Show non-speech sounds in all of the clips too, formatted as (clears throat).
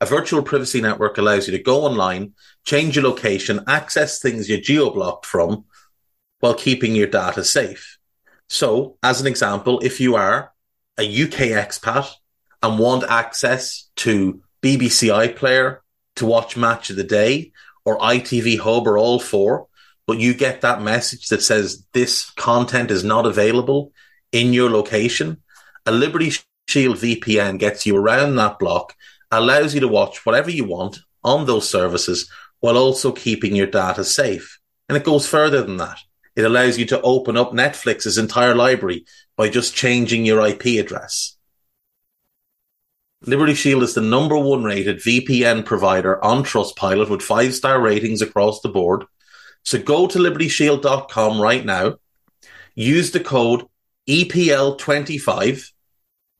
A virtual privacy network allows you to go online, change your location, access things you're geo-blocked from while keeping your data safe. So, as an example, if you are a UK expat and want access to BBC iPlayer to watch Match of the Day or ITV Hub or all four, but you get that message that says this content is not available in your location, a Liberty Shield VPN gets you around that block, allows you to watch whatever you want on those services while also keeping your data safe. And it goes further than that. It allows you to open up Netflix's entire library by just changing your IP address. Liberty Shield is the number one rated VPN provider on Trustpilot with five star ratings across the board so go to libertyshield.com right now, use the code EPL25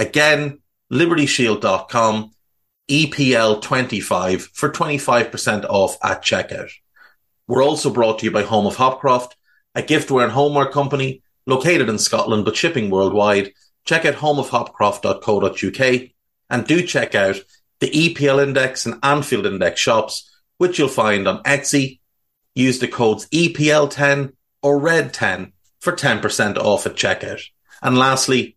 Again, libertyshield.com, EPL25 for 25% off at checkout. We're also brought to you by Home of Hopcroft, a giftware and homeware company located in Scotland but shipping worldwide. Check out homeofhopcroft.co.uk and do check out the EPL Index and Anfield Index shops, which you'll find on Etsy, use the codes EPL10 or RED10 for 10% off at checkout. And lastly,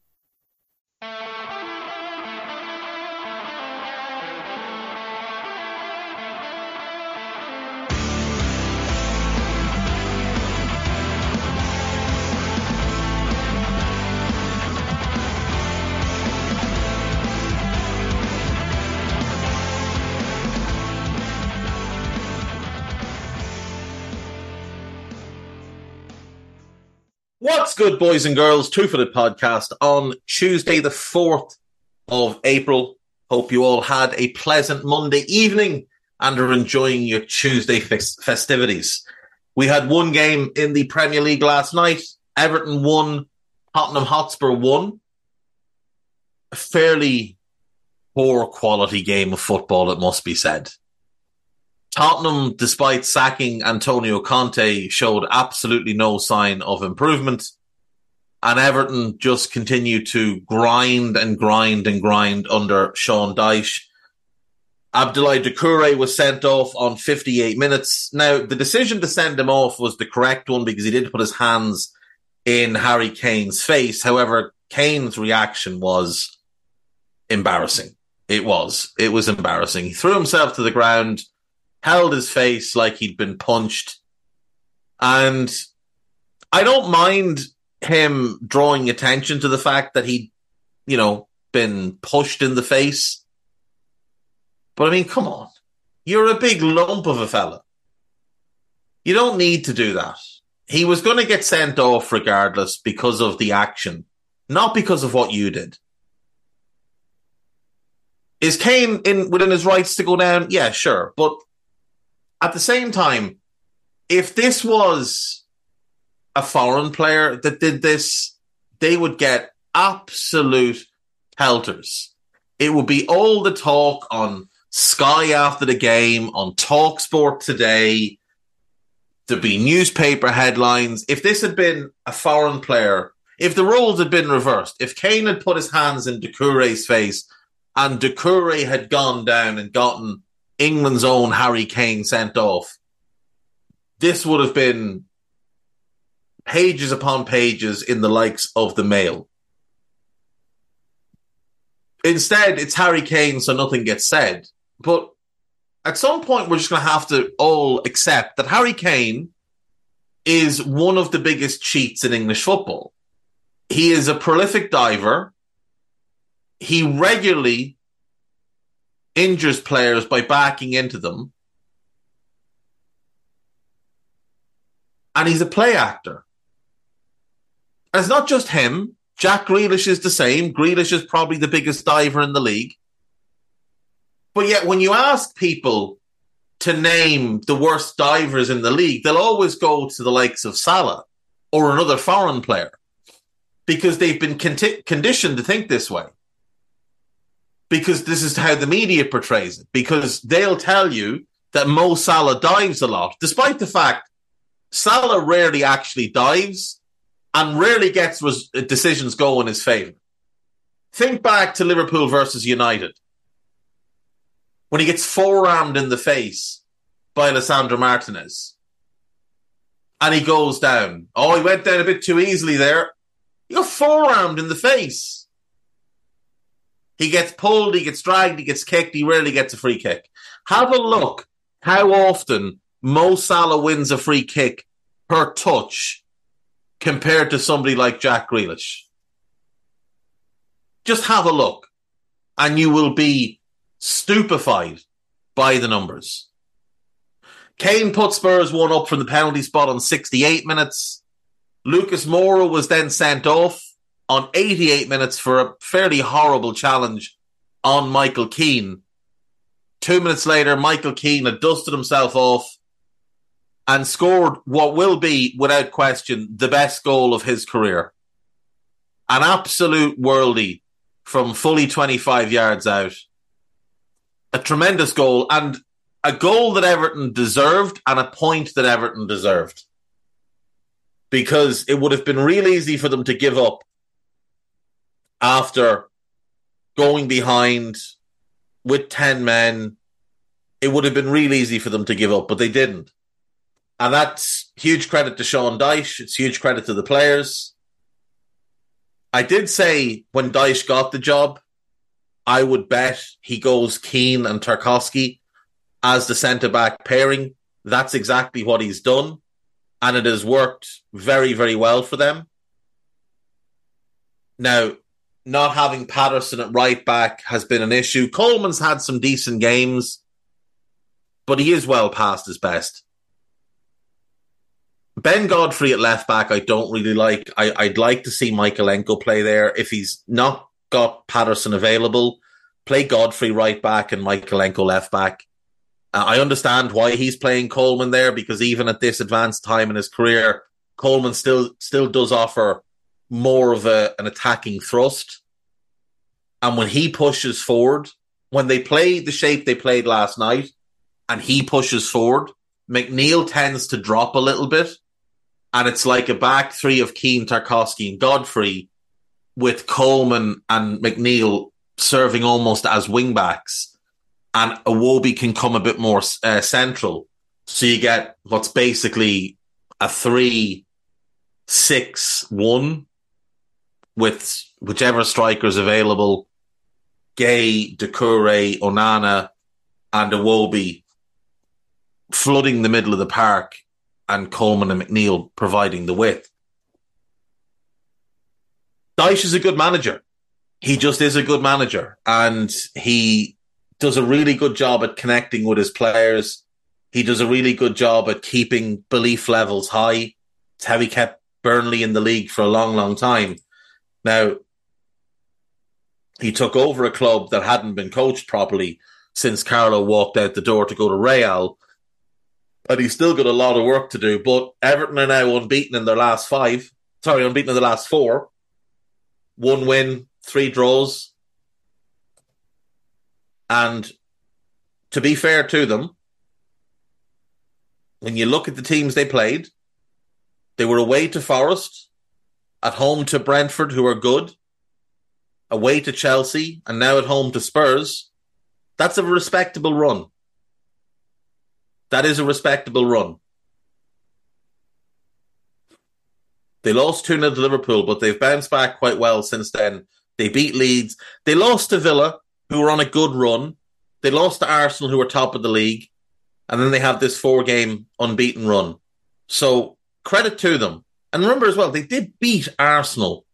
What's good, boys and girls? Two Footed Podcast on Tuesday, the 4th of April. Hope you all had a pleasant Monday evening and are enjoying your Tuesday festivities. We had one game in the Premier League last night. Everton won, Tottenham Hotspur won. A fairly poor quality game of football, it must be said. Tottenham, despite sacking Antonio Conte, showed absolutely no sign of improvement. And Everton just continued to grind and grind and grind under Sean Dyche. Abdoulaye Doucouré was sent off on 58 minutes. Now, the decision to send him off was the correct one because he did put his hands in Harry Kane's face. However, Kane's reaction was embarrassing. It was. It was embarrassing. He threw himself to the ground held his face like he'd been punched. And I don't mind him drawing attention to the fact that he'd, you know, been pushed in the face. But I mean, come on. You're a big lump of a fella. You don't need to do that. He was going to get sent off regardless because of the action, not because of what you did. Is Kane in within his rights to go down? Yeah, sure. But at the same time, if this was a foreign player that did this, they would get absolute pelters. It would be all the talk on Sky after the game, on Talksport today. There'd be newspaper headlines. If this had been a foreign player, if the roles had been reversed, if Kane had put his hands in Doucouré's face and Doucouré had gone down and gotten England's own Harry Kane sent off, this would have been pages upon pages in the likes of the Mail. Instead, it's Harry Kane, so nothing gets said. But at some point, we're just going to have to all accept that Harry Kane is one of the biggest cheats in English football. He is a prolific diver. He regularly injures players by backing into them. And he's a play actor. And it's not just him. Jack Grealish is the same. Grealish is probably the biggest diver in the league. But yet, when you ask people to name the worst divers in the league, they'll always go to the likes of Salah or another foreign player because they've been conti- conditioned to think this way. Because this is how the media portrays it. Because they'll tell you that Mo Salah dives a lot, despite the fact Salah rarely actually dives and rarely gets decisions go in his favour. Think back to Liverpool versus United. When he gets forearmed in the face by Lisandro Martinez. And he goes down. Oh, he went down a bit too easily there. He got forearmed in the face. He gets pulled, he gets dragged, he gets kicked, he rarely gets a free kick. Have a look how often Mo Salah wins a free kick per touch compared to somebody like Jack Grealish. Just have a look and you will be stupefied by the numbers. Kane put Spurs one up from the penalty spot on 68 minutes. Lucas Moura was then sent off on 88 minutes for a fairly horrible challenge on Michael Keane. Two minutes later, Michael Keane had dusted himself off and scored what will be, without question, the best goal of his career. An absolute worldie from fully 25 yards out. A tremendous goal and a goal that Everton deserved and a point that Everton deserved. Because it would have been real easy for them to give up after going behind with 10 men. It would have been real easy for them to give up, but they didn't. And that's huge credit to Sean Dyche. It's huge credit to the players. I did say when Dyche got the job, I would bet he goes Keane and Tarkowski as the centre back pairing. That's exactly what he's done. And it has worked very, very well for them. Now, not having Patterson at right back has been an issue. Coleman's had some decent games, but he is well past his best. Ben Godfrey at left back, I don't really like. I, would like to see Mykolenko play there. If he's not got Patterson available, play Godfrey right back and Mykolenko left back. Uh, I understand why he's playing Coleman there because even at this advanced time in his career, Coleman still still does offer more of a, an attacking thrust. And when he pushes forward, when they play the shape they played last night, and he pushes forward, McNeil tends to drop a little bit, and it's like a back three of Keane, Tarkowski, and Godfrey, with Coleman and McNeil serving almost as wingbacks, and Iwobi can come a bit more uh, central. So you get what's basically a three, six, one, with whichever strikers available, Gueye, Doucouré, Onana, and Iwobi flooding the middle of the park and Coleman and McNeil providing the width. Dyche is a good manager. He just is a good manager and he does a really good job at connecting with his players. He does a really good job at keeping belief levels high. It's how he kept Burnley in the league for a long, long time. Now, he took over a club that hadn't been coached properly since Carlo walked out the door to go to Real and he's still got a lot of work to do. But Everton are now unbeaten in their last five. Sorry, unbeaten in the last four. One win, three draws. And to be fair to them, when you look at the teams they played, they were away to Forest, at home to Brentford, who are good, away to Chelsea, and now at home to Spurs. That's a respectable run. That is a respectable run. They lost 2 0 to Liverpool, but they've bounced back quite well since then. They beat Leeds. They lost to Villa, who were on a good run. They lost to Arsenal, who were top of the league. And then they have this four game unbeaten run. So credit to them. And remember as well, they did beat Arsenal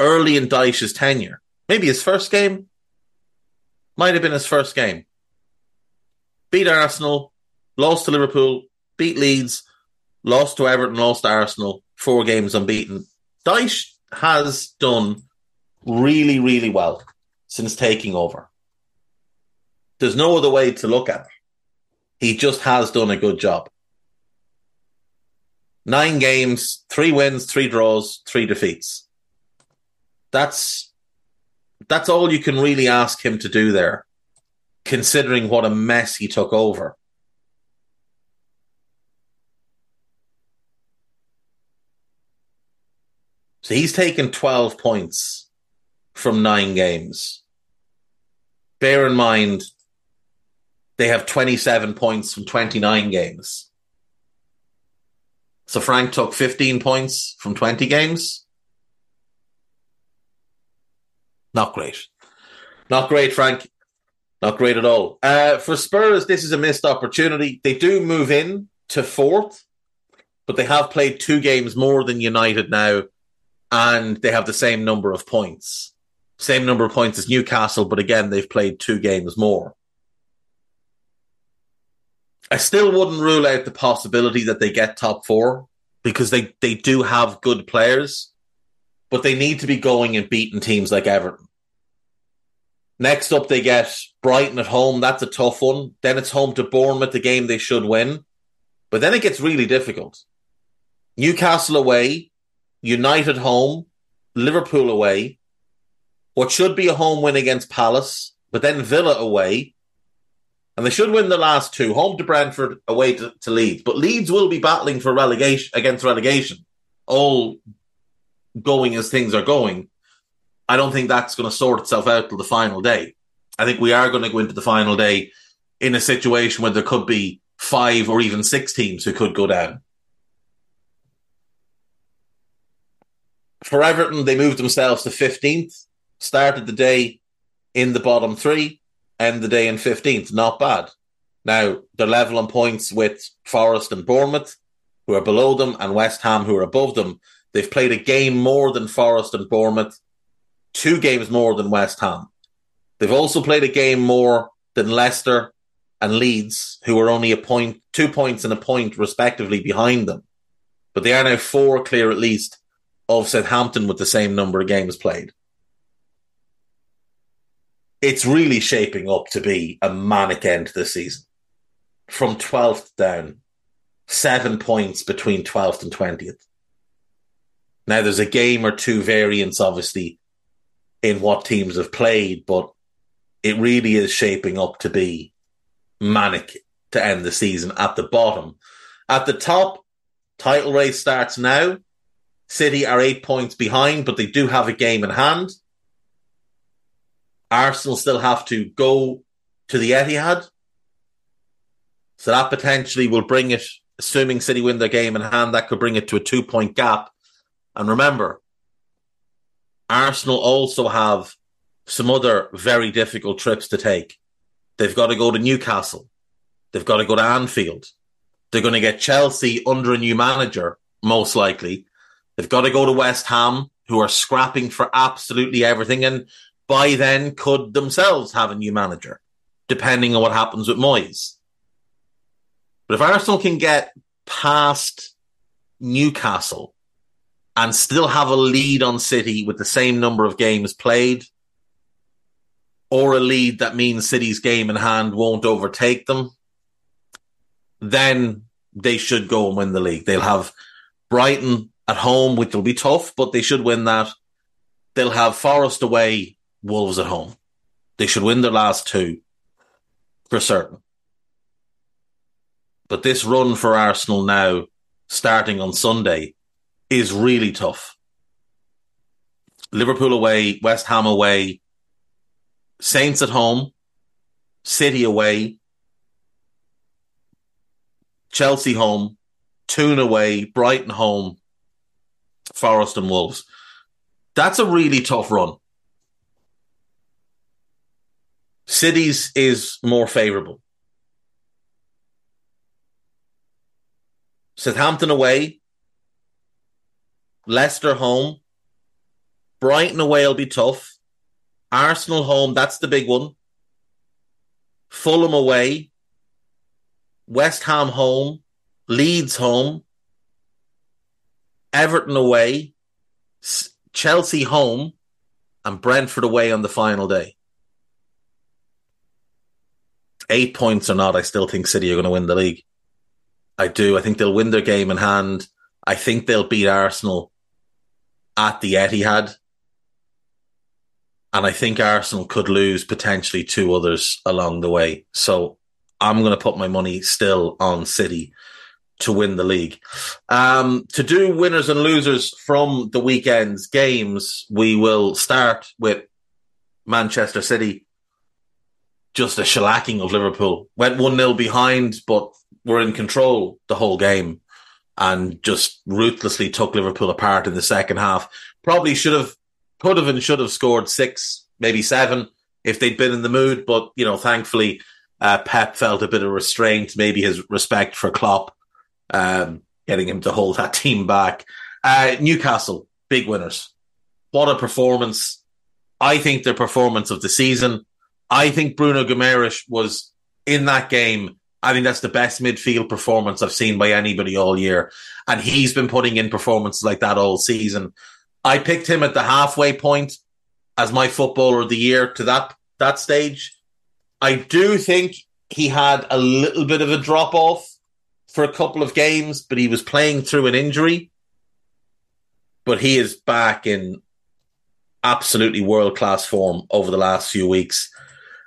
early in Dyche's tenure. Maybe his first game. Might have been his first game. Beat Arsenal, lost to Liverpool, beat Leeds, lost to Everton, lost to Arsenal, four games unbeaten. Dyche has done really, really well since taking over. There's no other way to look at it. He just has done a good job. Nine games, three wins, three draws, three defeats. That's that's all you can really ask him to do there, considering what a mess he took over. So he's taken 12 points from nine games. Bear in mind, they have 27 points from 29 games. So Frank took 15 points from 20 games. Not great. Not great, Frank. Not great at all. Uh, for Spurs, this is a missed opportunity. They do move in to fourth, but they have played two games more than United now, and they have the same number of points. Same number of points as Newcastle, but again, they've played two games more. I still wouldn't rule out the possibility that they get top four because they, they do have good players, but they need to be going and beating teams like Everton. Next up, they get Brighton at home. That's a tough one. Then it's home to Bournemouth, the game they should win. But then it gets really difficult. Newcastle away, United home, Liverpool away, what should be a home win against Palace, but then Villa away. And they should win the last two, home to Brentford, away to, to Leeds. But Leeds will be battling for relegation against relegation, all going as things are going. I don't think that's going to sort itself out till the final day. I think we are going to go into the final day in a situation where there could be five or even six teams who could go down. For Everton, they moved themselves to 15th started the day in the bottom three, end the day in 15th. Not bad. Now, they're level on points with Forest and Bournemouth, who are below them, and West Ham, who are above them. They've played a game more than Forest and Bournemouth, two games more than West Ham. They've also played a game more than Leicester and Leeds, who are only a point, two points and a point respectively behind them. But they are now four clear at least of Southampton with the same number of games played it's really shaping up to be a manic end to the season. From 12th down, seven points between 12th and 20th. Now, there's a game or two variance, obviously, in what teams have played, but it really is shaping up to be manic to end the season at the bottom. At the top, title race starts now. City are eight points behind, but they do have a game in hand. Arsenal still have to go to the Etihad. So that potentially will bring it, assuming City win their game in hand, that could bring it to a two point gap. And remember, Arsenal also have some other very difficult trips to take. They've got to go to Newcastle. They've got to go to Anfield. They're going to get Chelsea under a new manager, most likely. They've got to go to West Ham, who are scrapping for absolutely everything. And by then could themselves have a new manager, depending on what happens with Moyes. But if Arsenal can get past Newcastle and still have a lead on City with the same number of games played, or a lead that means City's game in hand won't overtake them, then they should go and win the league. They'll have Brighton at home, which will be tough, but they should win that. They'll have Forest away, Wolves at home. They should win their last two for certain. But this run for Arsenal now, starting on Sunday, is really tough. Liverpool away, West Ham away, Saints at home, City away, Chelsea home, Toon away, Brighton home, Forest and Wolves. That's a really tough run. Cities is more favourable. Southampton away, Leicester home, Brighton away will be tough. Arsenal home, that's the big one. Fulham away, West Ham home, Leeds home, Everton away, Chelsea home, and Brentford away on the final day. Eight points or not, I still think City are going to win the league. I do. I think they'll win their game in hand. I think they'll beat Arsenal at the Etihad. And I think Arsenal could lose potentially two others along the way. So I'm going to put my money still on City to win the league. Um, to do winners and losers from the weekend's games, we will start with Manchester City. Just a shellacking of Liverpool. Went 1 0 behind, but were in control the whole game and just ruthlessly took Liverpool apart in the second half. Probably should have, could have, and should have scored six, maybe seven if they'd been in the mood. But, you know, thankfully, uh, Pep felt a bit of restraint, maybe his respect for Klopp, um, getting him to hold that team back. Uh, Newcastle, big winners. What a performance. I think their performance of the season. I think Bruno Guimaraes was in that game I think that's the best midfield performance I've seen by anybody all year. And he's been putting in performances like that all season. I picked him at the halfway point as my footballer of the year to that, that stage. I do think he had a little bit of a drop off for a couple of games, but he was playing through an injury. But he is back in absolutely world class form over the last few weeks.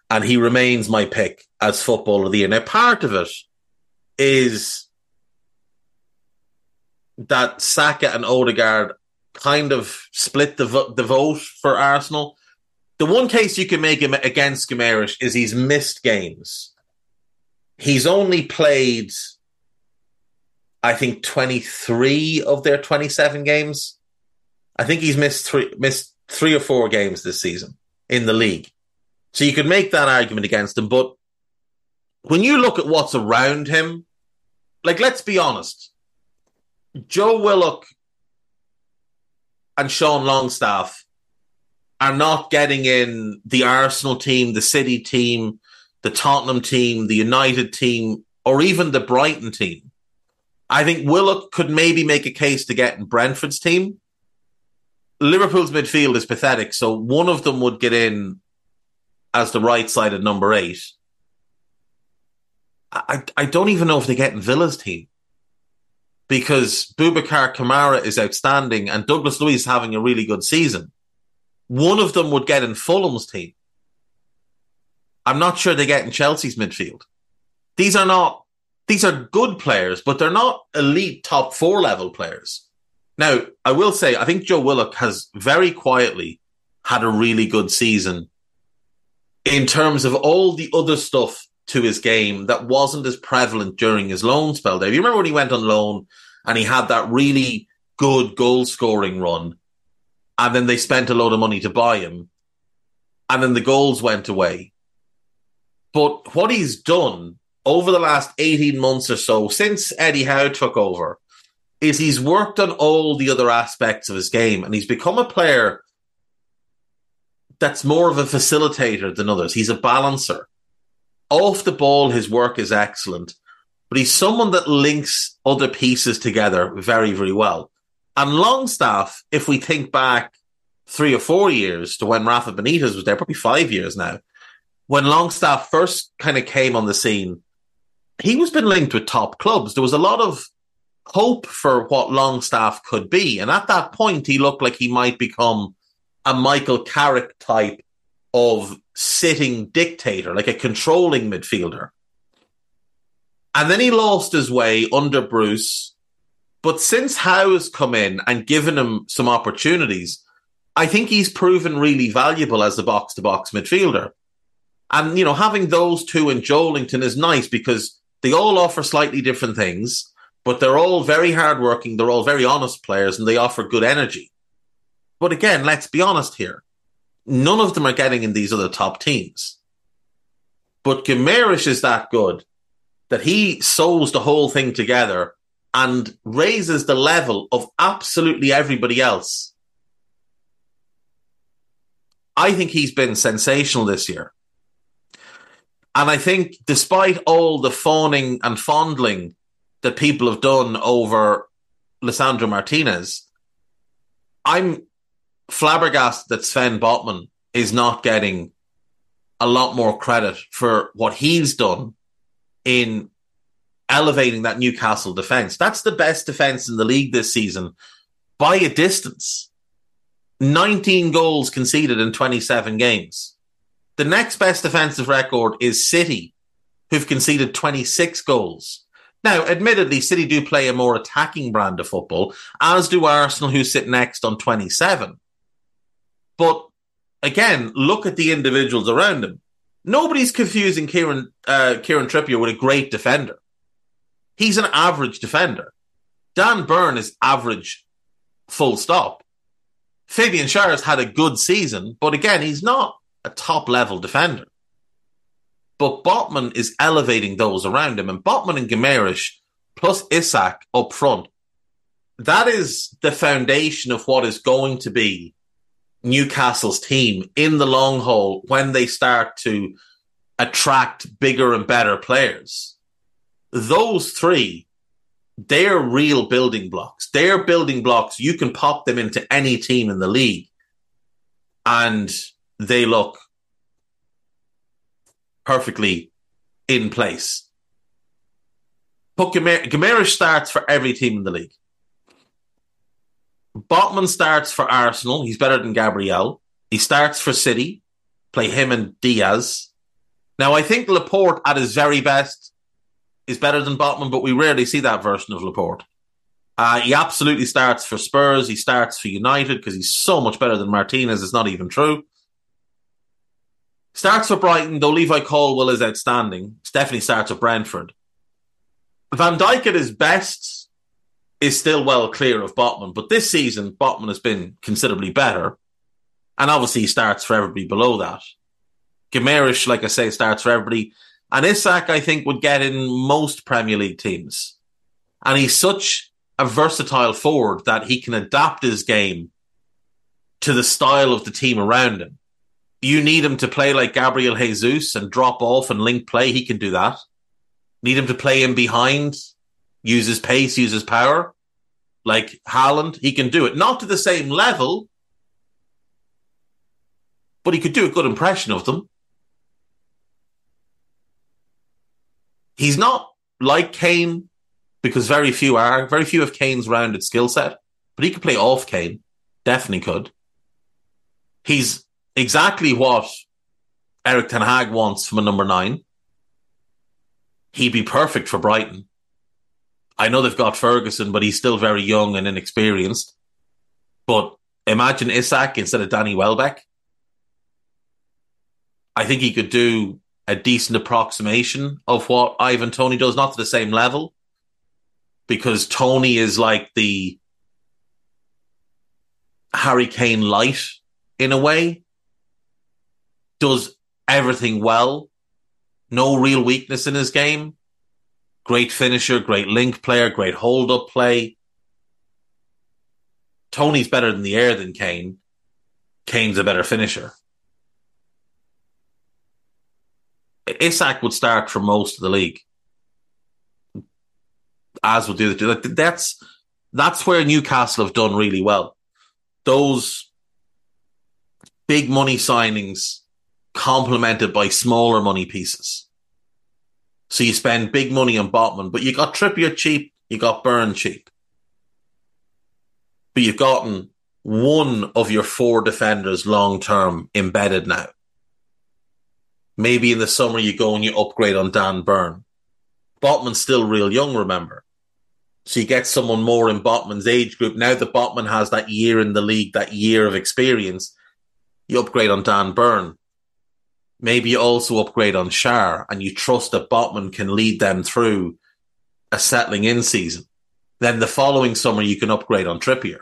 And he remains my pick as footballer of the year. Now, part of it is that Saka and Odegaard kind of split the vo- the vote for Arsenal. The one case you can make him against Guimaraes is he's missed games. He's only played, I think, twenty three of their twenty seven games. I think he's missed three missed three or four games this season in the league. So you could make that argument against him, but when you look at what's around him, like let's be honest, Joe Willock and Sean Longstaff are not getting in the Arsenal team, the City team, the Tottenham team, the United team, or even the Brighton team. I think Willock could maybe make a case to get in Brentford's team. Liverpool's midfield is pathetic, so one of them would get in as the right sided number eight. I, I don't even know if they get in Villa's team because Boubacar Kamara is outstanding and Douglas Luiz having a really good season. One of them would get in Fulham's team. I'm not sure they get in Chelsea's midfield. These are not, these are good players, but they're not elite top four level players. Now, I will say, I think Joe Willock has very quietly had a really good season in terms of all the other stuff to his game that wasn't as prevalent during his loan spell. Dave, you remember when he went on loan and he had that really good goal scoring run, and then they spent a load of money to buy him, and then the goals went away. But what he's done over the last 18 months or so, since Eddie Howe took over, is he's worked on all the other aspects of his game and he's become a player that's more of a facilitator than others. He's a balancer off the ball, his work is excellent, but he's someone that links other pieces together very, very well. And Longstaff, if we think back three or four years to when Rafa Benitez was there, probably five years now, when Longstaff first kind of came on the scene, he was been linked with top clubs. There was a lot of hope for what Longstaff could be. And at that point, he looked like he might become a Michael Carrick type of sitting dictator, like a controlling midfielder. And then he lost his way under Bruce. But since Howe has come in and given him some opportunities, I think he's proven really valuable as a box to box midfielder. And, you know, having those two in Joelinton is nice because they all offer slightly different things, but they're all very hardworking. They're all very honest players and they offer good energy. But again, let's be honest here. None of them are getting in these other top teams. But Guimaraes is that good that he sews the whole thing together and raises the level of absolutely everybody else. I think he's been sensational this year. And I think despite all the fawning and fondling that people have done over Lisandro Martinez, I'm flabbergasted that Sven Botman is not getting a lot more credit for what he's done in elevating that Newcastle defense. That's the best defense in the league this season by a distance. 19 goals conceded in 27 games. The next best defensive record is City, who've conceded 26 goals. Now, admittedly, City do play a more attacking brand of football, as do Arsenal, who sit next on 27. But again, look at the individuals around them. Nobody's confusing Kieran, uh, Kieran Trippier with a great defender. He's an average defender. Dan Burn is average, full stop. Fabian Schär's had a good season, but again, he's not a top level defender. But Botman is elevating those around him, and Botman and Guimaraes plus Isak up front. That is the foundation of what is going to be Newcastle's team in the long haul when they start to attract bigger and better players. Those three, they're real building blocks. They're building blocks. You can pop them into any team in the league and they look perfectly in place. But Guimaraes starts for every team in the league. Botman starts for Arsenal. He's better than Gabriel. He starts for City. Play him and Dias. Now, I think Laporte at his very best is better than Botman, but we rarely see that version of Laporte. Uh, he absolutely starts for Spurs. He starts for United because he's so much better than Martinez. It's not even true. Starts for Brighton, though Levi Colwill is outstanding. Stephanie starts for Brentford. Van Dijk at his best is still well clear of Botman, but this season Botman has been considerably better, and obviously he starts for everybody below that. Guimaraes, like I say, starts for everybody, and Isak I think would get in most Premier League teams, and he's such a versatile forward that he can adapt his game to the style of the team around him you need him to play like Gabriel Jesus and drop off and link play. He can do that. Need him to play in behind, use his pace, use his power, like Haaland. He can do it. Not to the same level, but he could do a good impression of them. He's not like Kane because very few are. Very few of Kane's rounded skill set, but he could play off Kane. Definitely could. He's exactly what Erik Ten Hag wants from a number nine. He'd be perfect for Brighton. I know they've got Ferguson, but he's still very young and inexperienced. But imagine Isak instead of Danny Welbeck. I think he could do a decent approximation of what Ivan Toney does, not to the same level, because Toney is like the Harry Kane light in a way does everything well. No real weakness in his game. Great finisher, great link player, great hold up play. Toney's better in the air than Kane. Kane's a better finisher. Isak would start for most of the league, as would do the. That's that's where Newcastle have done really well. Those big money signings complemented by smaller money pieces. So you spend big money on Botman, but you got Trippier cheap, you got Burn cheap. But you've gotten one of your four defenders long term embedded now. Maybe in the summer you go and you upgrade on Dan Burn. Botman's still real young, remember. So you get someone more in Botman's age group. Now that Botman has that year in the league, that year of experience, you upgrade on Dan Burn. Maybe also upgrade on Schär, and you trust that Botman can lead them through a settling in season. Then the following summer you can upgrade on Trippier.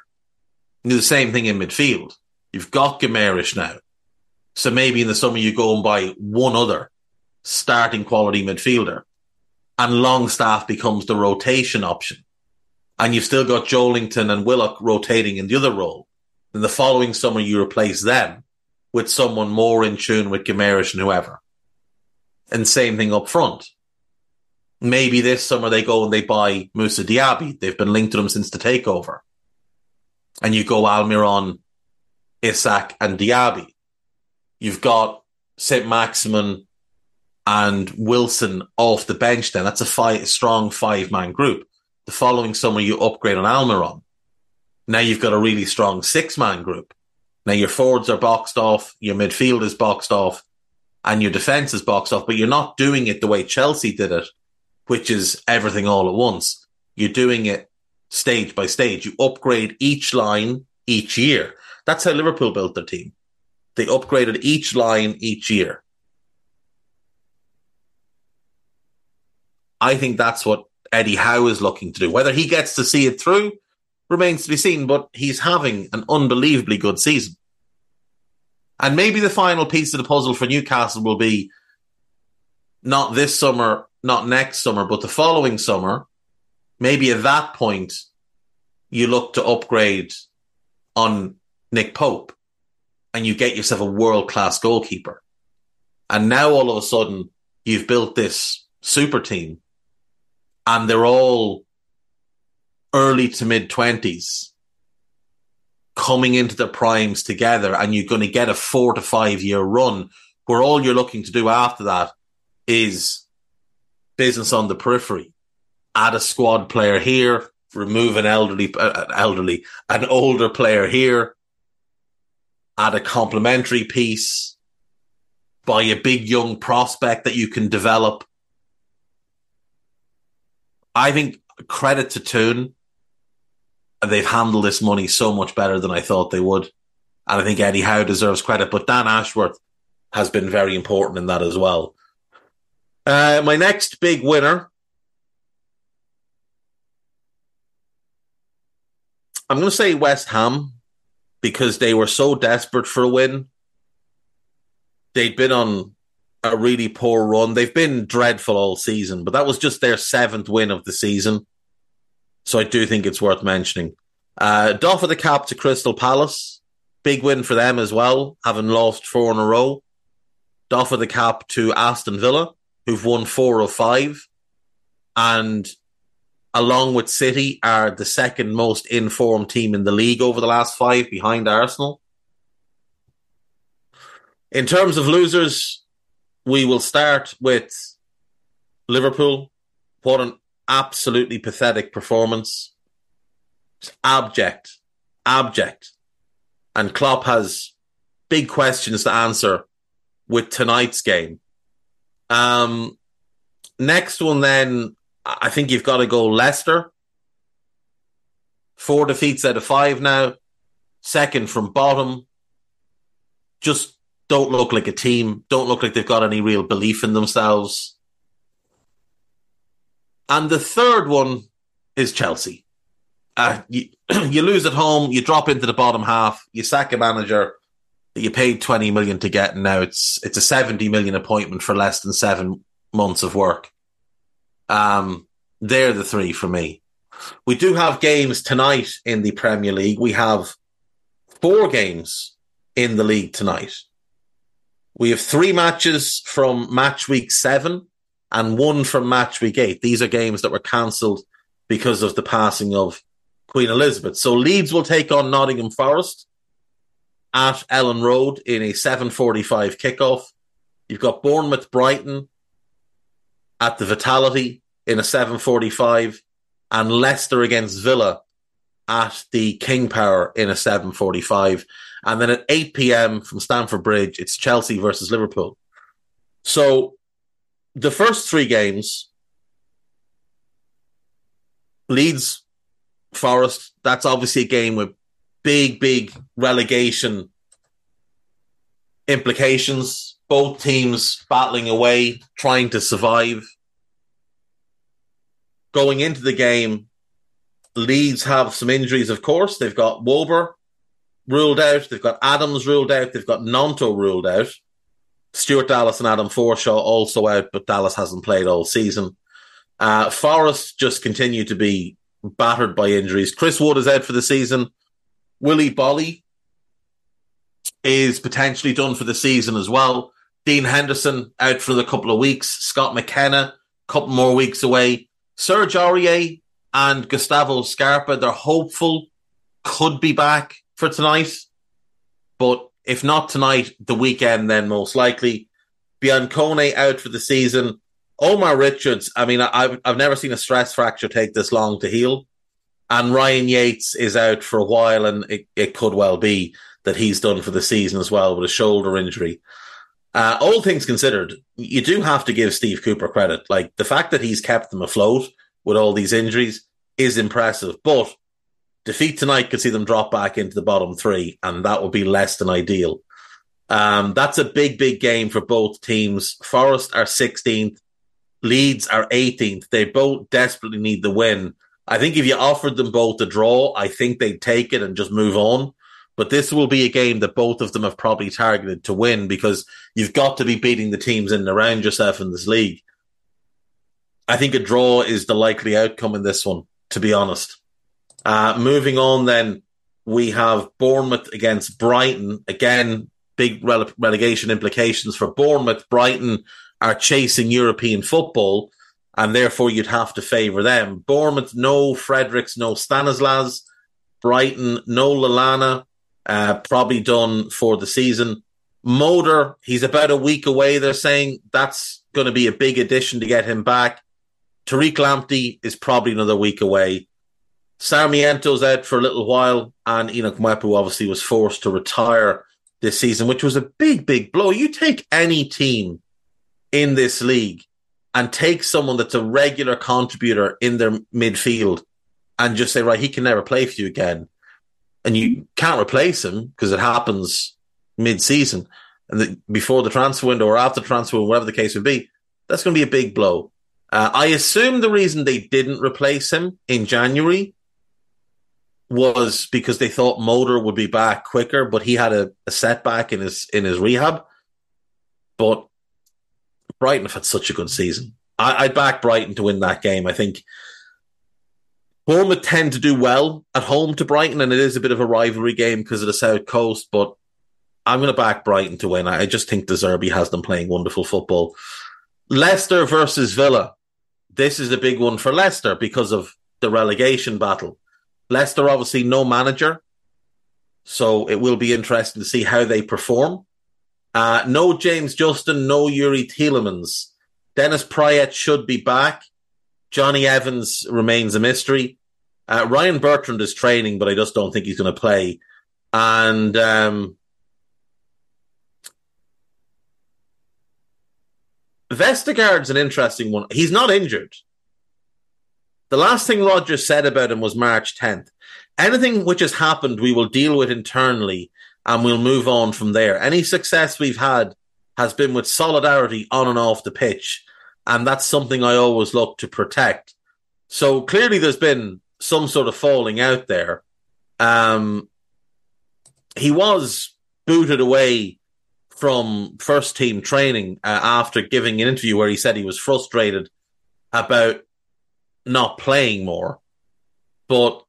You do the same thing in midfield. You've got Guimaraes now. So maybe in the summer you go and buy one other starting quality midfielder and Longstaff becomes the rotation option. And you've still got Joelinton and Willock rotating in the other role. Then the following summer you replace them with someone more in tune with Guimaraes and whoever. And same thing up front. Maybe this summer they go and they buy Moussa Diaby. They've been linked to them since the takeover. And you go Almiron, Isak and Diaby. You've got St. Maximin and Wilson off the bench then. That's a five, strong five man group. The following summer you upgrade on Almiron. Now you've got a really strong six man group. Now your forwards are boxed off, your midfield is boxed off, and your defense is boxed off, but you're not doing it the way Chelsea did it, which is everything all at once. You're doing it stage by stage. You upgrade each line each year. That's how Liverpool built their team. They upgraded each line each year. I think that's what Eddie Howe is looking to do. Whether he gets to see it through remains to be seen, but he's having an unbelievably good season. And maybe the final piece of the puzzle for Newcastle will be not this summer, not next summer, but the following summer. Maybe at that point, you look to upgrade on Nick Pope and you get yourself a world class goalkeeper. And now all of a sudden, you've built this super team and they're all early to mid 20s coming into their primes together and you're going to get a four to five year run where all you're looking to do after that is business on the periphery. Add a squad player here, remove an elderly, uh, elderly, an older player here, add a complementary piece, buy a big young prospect that you can develop. I think credit to Toon they've handled this money so much better than I thought they would. And I think Eddie Howe deserves credit, but Dan Ashworth has been very important in that as well. Uh, my next big winner. I'm going to say West Ham because they were so desperate for a win. They'd been on a really poor run. They've been dreadful all season, but that was just their seventh win of the season. So I do think it's worth mentioning. Uh, doff of the cap to Crystal Palace. Big win for them as well, having lost four in a row. Doff of the cap to Aston Villa, who've won four of five. And along with City, are the second most informed team in the league over the last five behind Arsenal. In terms of losers, we will start with Liverpool. What an absolutely pathetic performance. It's abject, abject. And Klopp has big questions to answer with tonight's game. Um, next one, then, I think you've got to go Leicester. Four defeats out of five now. Second from bottom. Just don't look like a team. Don't look like they've got any real belief in themselves. And the third one is Chelsea. Uh, you, (clears throat) you lose at home, you drop into the bottom half, you sack a manager that you paid 20 million to get, and now it's it's a 70 million appointment for less than seven months of work. Um, they're the three for me. We do have games tonight in the Premier League. We have four games in the league tonight. We have three matches from match week seven and one from match week eight. These are games that were cancelled because of the passing of Queen Elizabeth. So Leeds will take on Nottingham Forest at Elland Road in a 7:45 kickoff. You've got Bournemouth Brighton at the Vitality in a 7:45 and Leicester against Villa at the King Power in a 7:45 and then at 8 p.m. from Stamford Bridge it's Chelsea versus Liverpool. So the first three games Leeds Forest, that's obviously a game with big, big relegation implications. Both teams battling away, trying to survive. Going into the game, Leeds have some injuries, of course. They've got Wöber ruled out, they've got Adams ruled out, they've got Nanto ruled out. Stuart Dallas and Adam Forshaw also out, but Dallas hasn't played all season. Uh, Forest just continue to be battered by injuries. Chris Wood is out for the season. Willy Boly is potentially done for the season as well. Dean Henderson out for a couple of weeks. Scott McKenna, a couple more weeks away. Serge Aurier and Gustavo Scarpa, they're hopeful, could be back for tonight. But if not tonight, the weekend, then most likely. Biancone out for the season. Omar Richards, I mean, I've, I've never seen a stress fracture take this long to heal. And Ryan Yates is out for a while, and it, it could well be that he's done for the season as well with a shoulder injury. Uh, all things considered, you do have to give Steve Cooper credit. Like the fact that he's kept them afloat with all these injuries is impressive. But defeat tonight could see them drop back into the bottom three, and that would be less than ideal. Um, that's a big, big game for both teams. Forest are 16th, Leeds are 18th. They both desperately need the win. I think if you offered them both a draw, I think they'd take it and just move on. But this will be a game that both of them have probably targeted to win because you've got to be beating the teams in and around yourself in this league. I think a draw is the likely outcome in this one, to be honest. Uh, moving on, then we have Bournemouth against Brighton. Again, big rele- relegation implications for Bournemouth. Brighton are chasing European football, and therefore you'd have to favour them. Bournemouth, no Fredericks, no Stanislas. Brighton, no Lallana, uh, probably done for the season. Moder, he's about a week away. They're saying that's going to be a big addition to get him back. Tariq Lamptey is probably another week away. Sarmiento's out for a little while, and Enoch Mwepu obviously was forced to retire this season, which was a big, big blow. You take any team in this league and take someone that's a regular contributor in their midfield and just say, right, he can never play for you again. And you can't replace him because it happens mid season and the, before the transfer window or after the transfer, window, whatever the case would be. That's going to be a big blow. Uh, I assume the reason they didn't replace him in January was because they thought Moder would be back quicker, but he had a, a setback in his in his rehab. But Brighton have had such a good season. I, I'd back Brighton to win that game. I think Bournemouth tend to do well at home to Brighton, and it is a bit of a rivalry game because of the South Coast. But I'm going to back Brighton to win. I just think De Zerbi has them playing wonderful football. Leicester versus Villa. This is a big one for Leicester because of the relegation battle. Leicester obviously no manager, so it will be interesting to see how they perform. Uh, no James Justin, no Yuri Tielemans. Dennis Praet should be back. Jonny Evans remains a mystery. Uh, Ryan Bertrand is training, but I just don't think he's going to play. And um, Vestergaard's an interesting one. He's not injured. The last thing Rodgers said about him was March 10th. Anything which has happened, we will deal with internally and we'll move on from there. Any success we've had has been with solidarity on and off the pitch. And that's something I always look to protect. So clearly there's been some sort of falling out there. Um, he was booted away from first team training uh, after giving an interview where he said he was frustrated about not playing more. But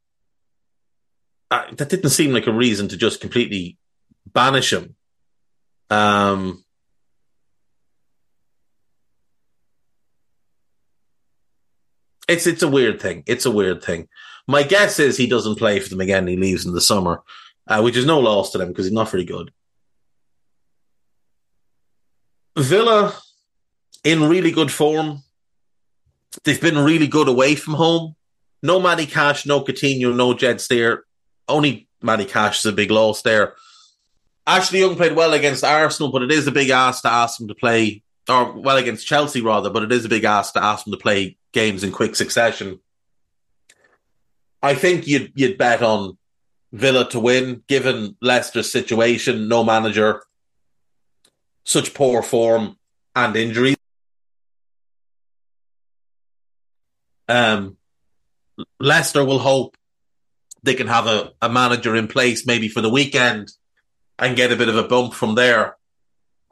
uh, that didn't seem like a reason to just completely banish him. Um, it's it's a weird thing. It's a weird thing. My guess is he doesn't play for them again. He leaves in the summer, uh, which is no loss to them because he's not very good. Villa in really good form. They've been really good away from home. No Matty Cash, no Coutinho, no Jed Steer. Only Matty Cash is a big loss there. Ashley Young played well against Arsenal, but it is a big ask to ask him to play, or well against Chelsea rather, but it is a big ask to ask him to play games in quick succession. I think you'd you'd bet on Villa to win, given Leicester's situation, no manager, such poor form and injuries. Um, Leicester will hope they can have a, a manager in place maybe for the weekend and get a bit of a bump from there.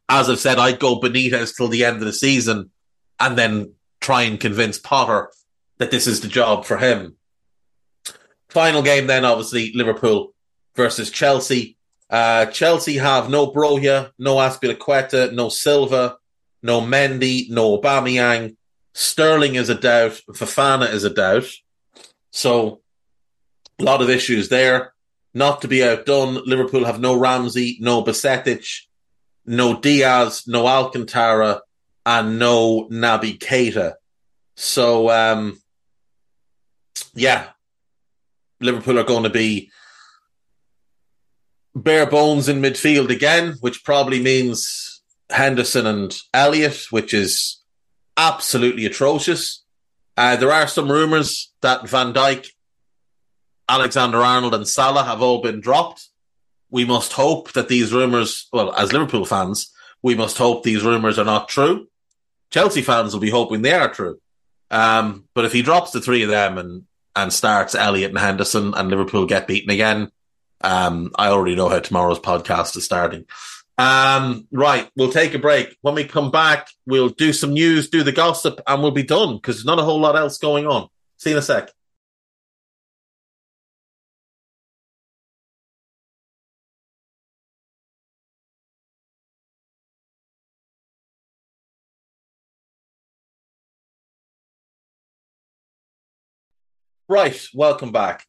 As I've said, I'd go Benitez till the end of the season and then try and convince Potter that this is the job for him. Final game then, obviously, Liverpool versus Chelsea. Uh, Chelsea have no Broja, no Azpilicueta, no Silva, no Mendy, no Aubameyang. Sterling is a doubt. Fofana is a doubt. So, a lot of issues there. Not to be outdone, Liverpool have no Ramsay, no Bajcetic, no Diaz, no Alcantara, and no Naby Keita. So, um, yeah, Liverpool are going to be bare bones in midfield again, which probably means Henderson and Elliott, which is absolutely atrocious. Uh, there are some rumours that Van Dijk Alexander Arnold and Salah have all been dropped. We must hope that these rumours, well, as Liverpool fans, we must hope these rumours are not true. Chelsea fans will be hoping they are true. Um, but if he drops the three of them and, and starts Elliott and Henderson and Liverpool get beaten again, um, I already know how tomorrow's podcast is starting. Um, right, we'll take a break. When we come back, we'll do some news, do the gossip, and we'll be done because there's not a whole lot else going on. See you in a sec. Right, welcome back.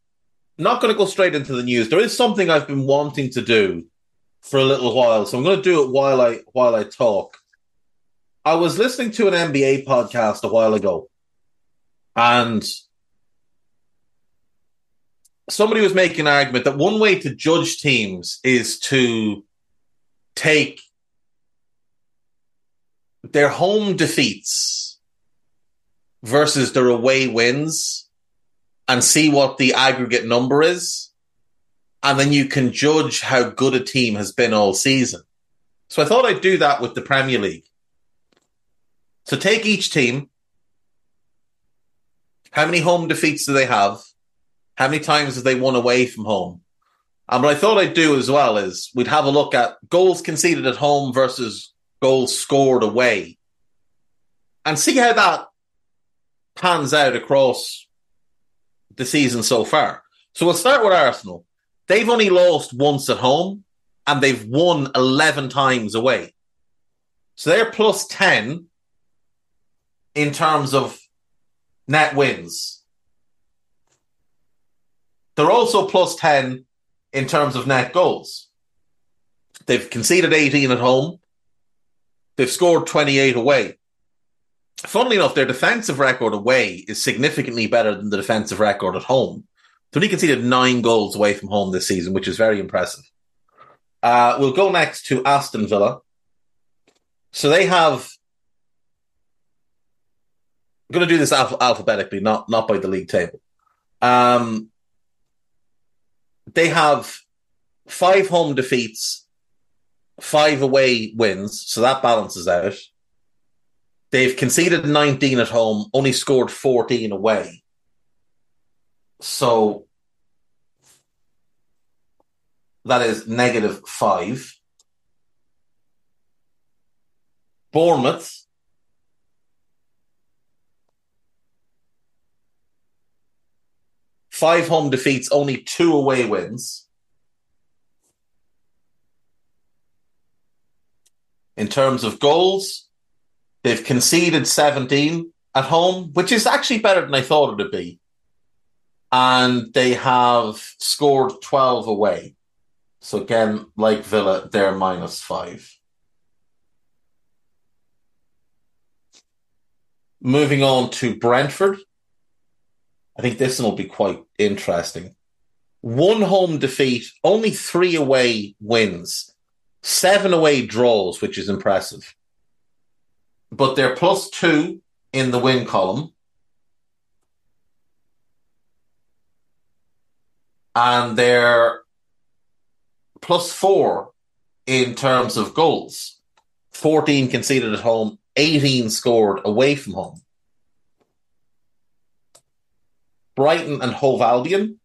Not going to go straight into the news. There is something I've been wanting to do for a little while, so I'm going to do it while I while I talk. I was listening to an NBA podcast a while ago, and somebody was making an argument that one way to judge teams is to take their home defeats versus their away wins and see what the aggregate number is. And then you can judge how good a team has been all season. So I thought I'd do that with the Premier League. So take each team. How many home defeats do they have? How many times have they won away from home? And what I thought I'd do as well is we'd have a look at goals conceded at home versus goals scored away and see how that pans out across the season so far. So we'll start with Arsenal. They've only lost once at home and they've won 11 times away. So they're plus 10 in terms of net wins. They're also plus 10 in terms of net goals. They've conceded 18 at home. They've scored 28 away funnily enough, their defensive record away is significantly better than the defensive record at home. So he conceded nine goals away from home this season, which is very impressive. Uh, we'll go next to Aston Villa. So they have. I'm going to do this alph- alphabetically, not not by the league table. Um, they have five home defeats, five away wins, so that balances out. They've conceded 19 at home, only scored 14 away. So that is negative five. Bournemouth. Five home defeats, only two away wins. In terms of goals, They've conceded 17 at home, which is actually better than I thought it would be. And they have scored 12 away. So again, like Villa, they're minus five. Moving on to Brentford. I think this one will be quite interesting. One home defeat, only three away wins, seven away draws, which is impressive but they're plus two in the win column. And they're plus four in terms of goals. 14 conceded at home, 18 scored away from home. Brighton and Hove Albion,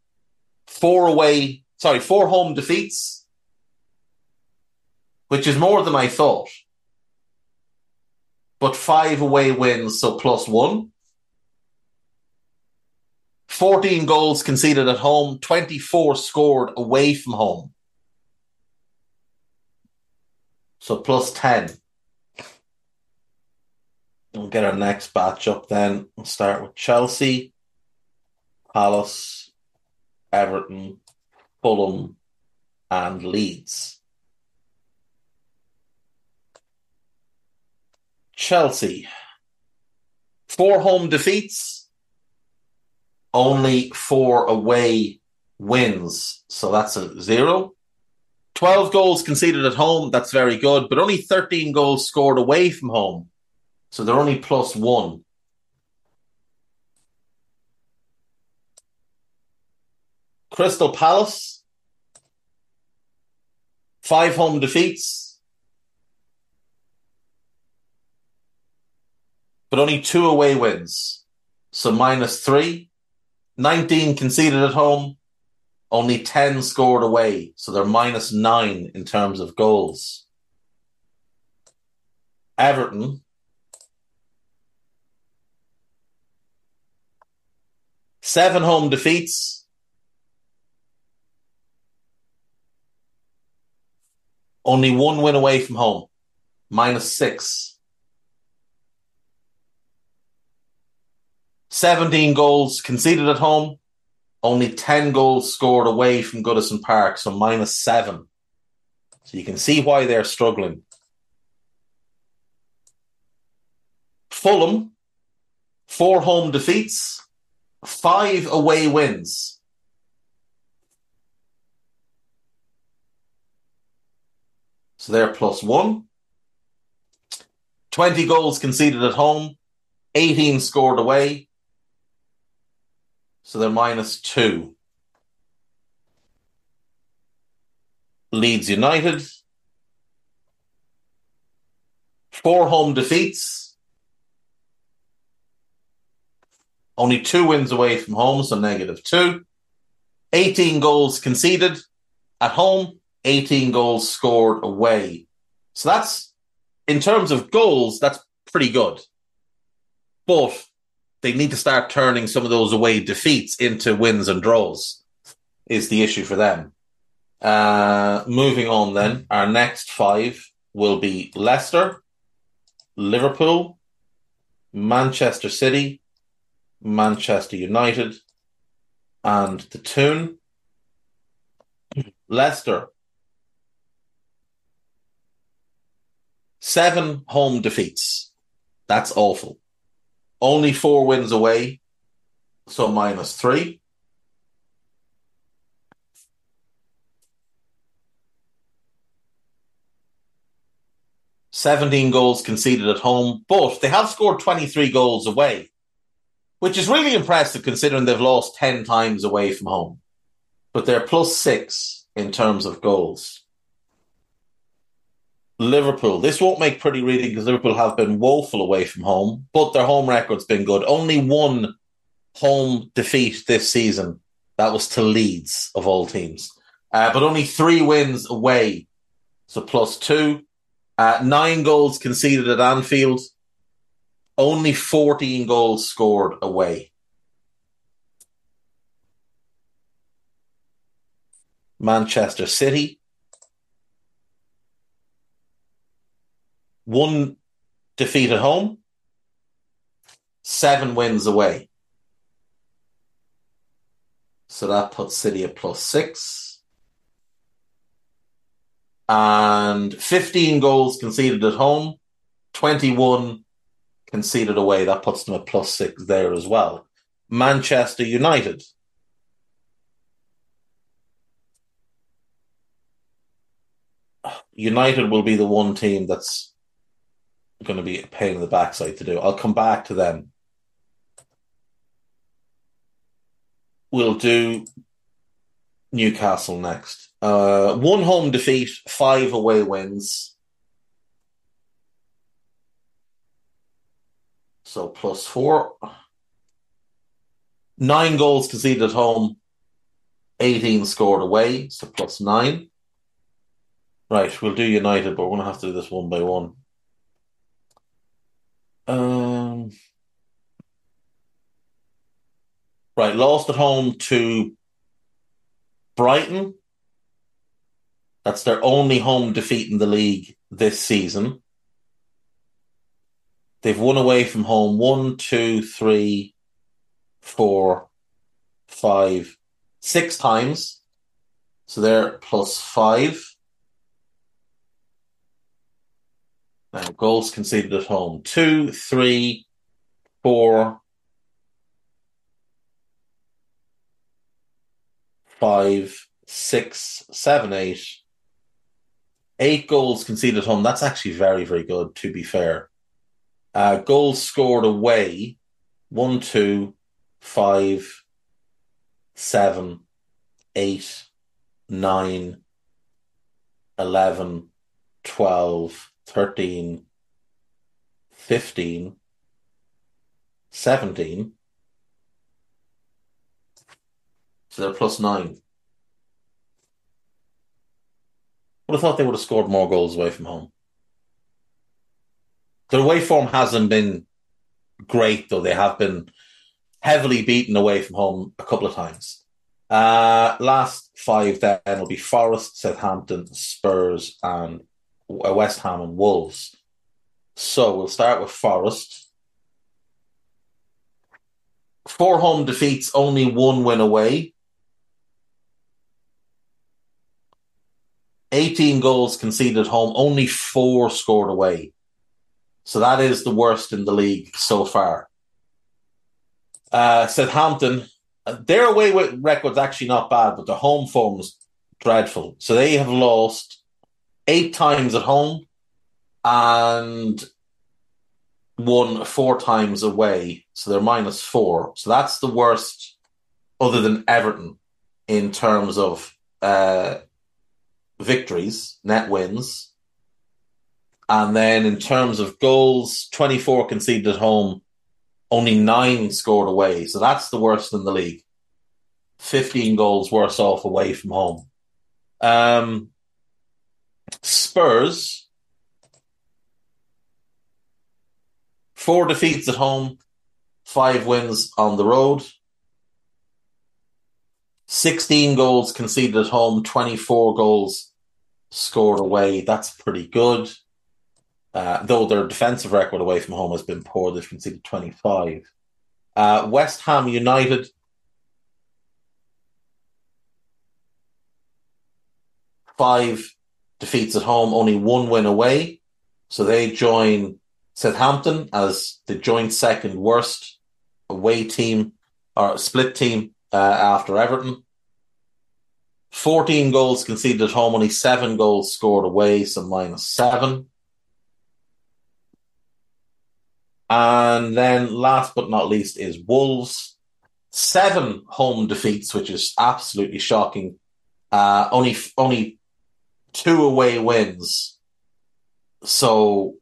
four away, sorry, four home defeats, which is more than I thought. But five away wins, so plus one. 14 goals conceded at home, 24 scored away from home. So plus 10. We'll get our next batch up then. We'll start with Chelsea, Palace, Everton, Fulham, and Leeds. Chelsea. Four home defeats, only four away wins. So that's a zero. 12 goals conceded at home. That's very good, but only 13 goals scored away from home. So they're only plus one. Crystal Palace, five home defeats, but only two away wins. So minus three. 19 conceded at home, only 10 scored away. So they're minus nine in terms of goals. Everton, seven home defeats, only one win away from home, minus six. 17 goals conceded at home, only 10 goals scored away from Goodison Park, so minus seven. So you can see why they're struggling. Fulham, four home defeats, five away wins. So they're plus one. 20 goals conceded at home, 18 scored away. So they're minus two. Leeds United, four home defeats, only two wins away from home, so negative two. 18 goals conceded at home, 18 goals scored away. So that's, in terms of goals, that's pretty good. But they need to start turning some of those away defeats into wins and draws, is the issue for them. Uh, moving on then, our next five will be Leicester, Liverpool, Manchester City, Manchester United, and the Toon. Leicester. Seven home defeats. That's awful. Only four wins away, so minus three. Seventeen goals conceded at home, but they have scored twenty-three goals away, which is really impressive considering they've lost ten times away from home. But they're plus six in terms of goals. Liverpool. This won't make pretty reading because Liverpool have been woeful away from home, but their home record's been good. Only one home defeat this season. That was to Leeds, of all teams. Uh, but only three wins away. So plus two. Uh, nine goals conceded at Anfield. Only 14 goals scored away. Manchester City. One defeat at home, seven wins away. So that puts City at plus six. And 15 goals conceded at home, 21 conceded away. That puts them at plus six there as well. Manchester United. United will be the one team that's going to be a pain in the backside to do. I'll come back to them. We'll do Newcastle next. Uh, one home defeat, five away wins. So plus four. Nine goals conceded at home, 18 scored away, so plus nine. Right, we'll do United, but we're going to have to do this one by one. Um, right, lost at home to Brighton. That's their only home defeat in the league this season. They've won away from home one, two, three, four, five, six times. So they're plus five. Now, goals conceded at home two, three, four, five, six, seven, eight. Eight goals conceded at home. That's actually very, very good, to be fair. Uh, goals scored away one, two, five, seven, eight, nine, eleven, twelve, thirteen, fifteen, seventeen. So they're plus nine. Would have thought they would have scored more goals away from home. Their away form hasn't been great, though. They have been heavily beaten away from home a couple of times. Uh, last five then will be Forest, Southampton, Spurs, and West Ham and Wolves. So we'll start with Forest. Four home defeats, only one win away. 18 goals conceded home, only four scored away. So that is the worst in the league so far. Uh, Southampton, uh, their away record's actually not bad, but the home form's dreadful. So they have lost eight times at home and won four times away. So they're minus four. So that's the worst, other than Everton, in terms of uh, victories, net wins. And then in terms of goals, 24 conceded at home, only nine scored away. So that's the worst in the league. 15 goals worse off away from home. Um, Spurs, four defeats at home, five wins on the road. 16 goals conceded at home, 24 goals scored away. That's pretty good. Uh, though their defensive record away from home has been poor, they've conceded 25. Uh, West Ham United. Five defeats at home, only one win away. So they join Southampton as the joint second worst away team or split team uh, after Everton. 14 goals conceded at home, only seven goals scored away, so minus seven. And then last but not least is Wolves. Seven home defeats, which is absolutely shocking. Uh, only only two away wins. So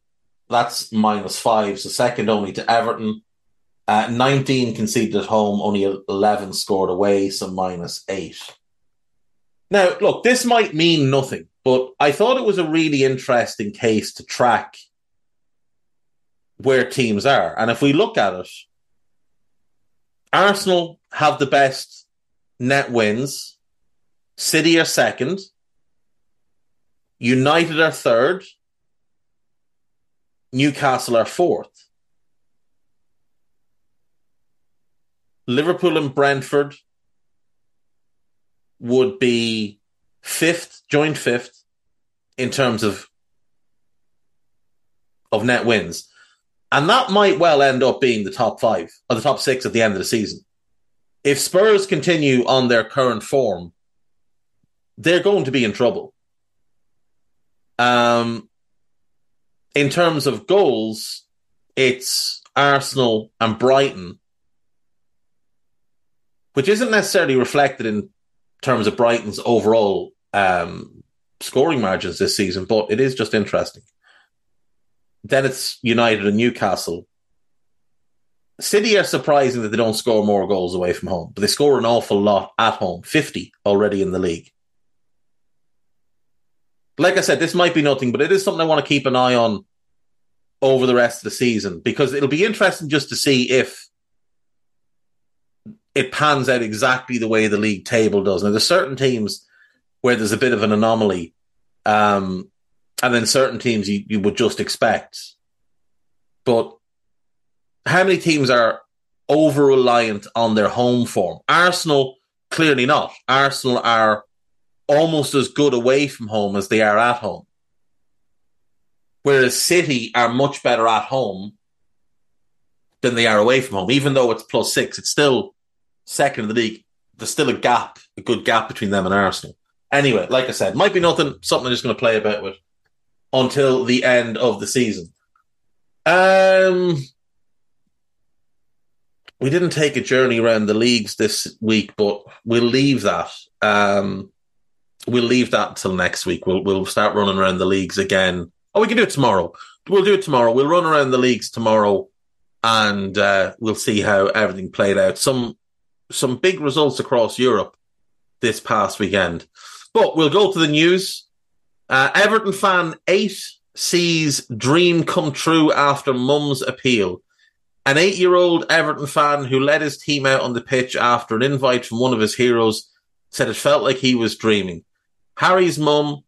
that's minus five. So second only to Everton. Uh, 19 conceded at home, only 11 scored away, so minus eight. Now, look, this might mean nothing, but I thought it was a really interesting case to track where teams are. And if we look at it, Arsenal have the best net wins, City are second, United are third, Newcastle are fourth. Liverpool and Brentford would be fifth, joint fifth in terms of of net wins. And that might well end up being the top five or the top six at the end of the season. If Spurs continue on their current form, they're going to be in trouble. Um, in terms of goals, it's Arsenal and Brighton, which isn't necessarily reflected in terms of Brighton's overall um, scoring margins this season, but it is just interesting. Then it's United and Newcastle. City are surprising that they don't score more goals away from home, but they score an awful lot at home, 50 already in the league. Like I said, this might be nothing, but it is something I want to keep an eye on over the rest of the season because it'll be interesting just to see if it pans out exactly the way the league table does. Now, there's certain teams where there's a bit of an anomaly, um, and then certain teams you, you would just expect. But how many teams are over reliant on their home form? Arsenal, clearly not. Arsenal are almost as good away from home as they are at home. Whereas City are much better at home than they are away from home. Even though it's plus six, it's still second in the league. There's still a gap, a good gap between them and Arsenal. Anyway, like I said, might be nothing, something I'm just going to play a bit with until the end of the season. Um, we didn't take a journey around the leagues this week, but we'll leave that. Um, we'll leave that till next week. We'll we'll start running around the leagues again. Oh, we can do it tomorrow. We'll do it tomorrow. We'll run around the leagues tomorrow, and uh, we'll see how everything played out. Some some big results across Europe this past weekend. But we'll go to the news. Uh, Everton fan eight sees dream come true after mum's appeal. An eight year old Everton fan who led his team out on the pitch after an invite from one of his heroes said it felt like he was dreaming. Harry's mum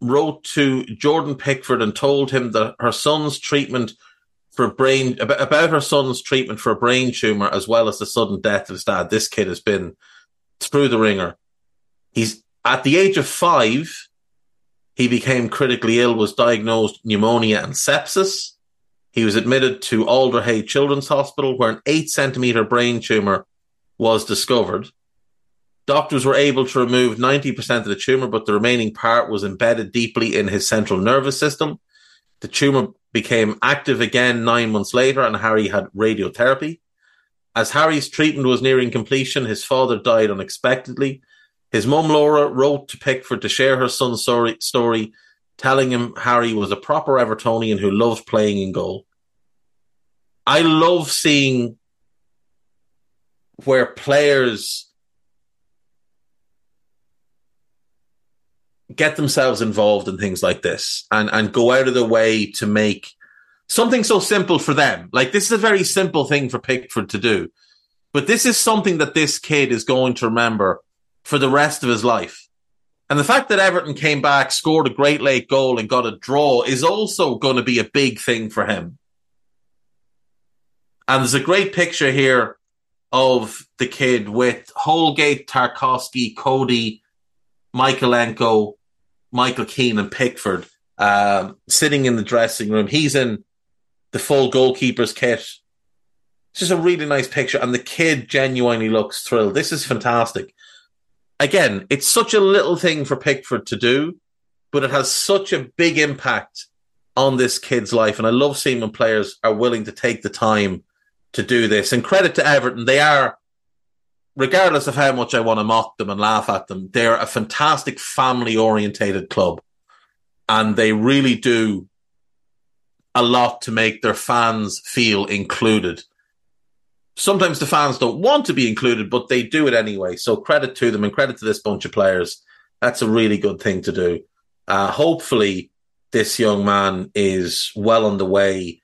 wrote to Jordan Pickford and told him that her son's treatment for brain about, her son's treatment for a brain tumor as well as the sudden death of his dad. This kid has been through the ringer. He's at the age of five, he became critically ill, was diagnosed pneumonia and sepsis. He was admitted to Alder Hey Children's Hospital, where an eight centimeter brain tumor was discovered. Doctors were able to remove 90% of the tumor, but the remaining part was embedded deeply in his central nervous system. The tumor became active again nine months later, and Harry had radiotherapy. As Harry's treatment was nearing completion, his father died unexpectedly. His mum, Laura, wrote to Pickford to share her son's story, telling him Harry was a proper Evertonian who loved playing in goal. I love seeing where players get themselves involved in things like this and, and go out of their way to make something so simple for them. Like this is a very simple thing for Pickford to do, but this is something that this kid is going to remember for the rest of his life. And the fact that Everton came back, scored a great late goal and got a draw is also going to be a big thing for him. And there's a great picture here of the kid with Holgate, Tarkowski, Coady, Mykolenko, Michael Keane and Pickford um, sitting in the dressing room. He's in the full goalkeeper's kit. It's just a really nice picture, and the kid genuinely looks thrilled. This is fantastic. Again, it's such a little thing for Pickford to do, but it has such a big impact on this kid's life. And I love seeing when players are willing to take the time to do this. And credit to Everton, they are regardless of how much I want to mock them and laugh at them, they're a fantastic family orientated club. And they really do a lot to make their fans feel included. Sometimes the fans don't want to be included, but they do it anyway. So credit to them and credit to this bunch of players. That's a really good thing to do. Uh, hopefully, this young man is well on the way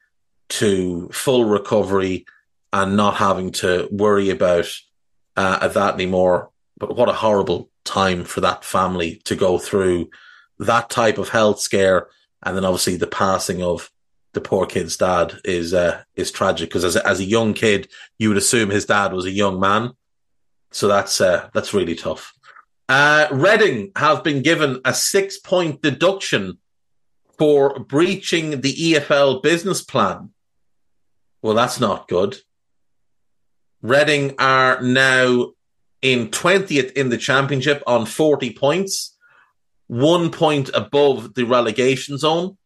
to full recovery and not having to worry about uh, that anymore. But what a horrible time for that family to go through that type of health scare, and then obviously the passing of the poor kid's dad is uh, is tragic because as a, as a young kid, you would assume his dad was a young man, so that's uh, that's really tough. Uh, Reading have been given a six point deduction for breaching the EFL business plan. Well, that's not good. Reading are now in 20th in the championship on 40 points, one point above the relegation zone.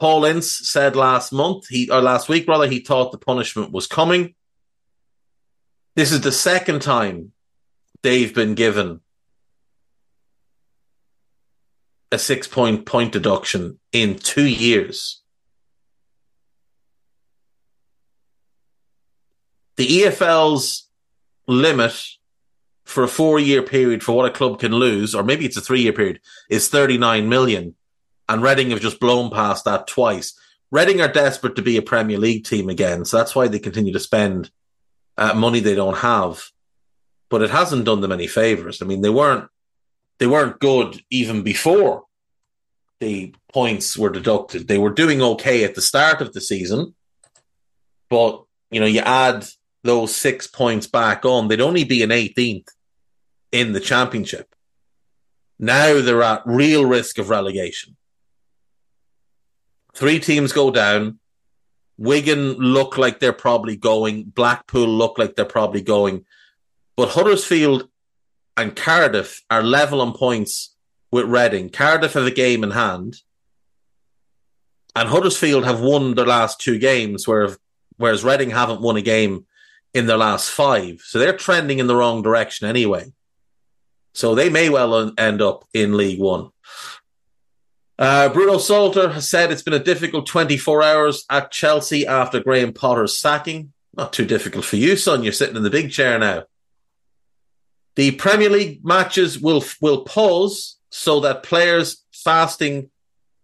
Paul Ince said last month, he or last week rather, he thought the punishment was coming. This is the second time they've been given a six point point deduction in two years. The EFL's limit for a four year period for what a club can lose, or maybe it's a three year period, is 39 million. And Reading have just blown past that twice. Reading are desperate to be a Premier League team again, so that's why they continue to spend uh, money they don't have. But it hasn't done them any favors. I mean, they weren't they weren't good even before the points were deducted. They were doing okay at the start of the season, but you know, you add those six points back on, they'd only be an 18th in the championship. Now they're at real risk of relegation. Three teams go down. Wigan look like they're probably going. Blackpool look like they're probably going. But Huddersfield and Cardiff are level on points with Reading. Cardiff have a game in hand. And Huddersfield have won their last two games, whereas Reading haven't won a game in their last five. So they're trending in the wrong direction anyway. So they may well end up in League One. Uh, Bruno Saltor has said it's been a difficult 24 hours at Chelsea after Graham Potter's sacking. Not too difficult for you, son. You're sitting in the big chair now. The Premier League matches will will pause so that players fasting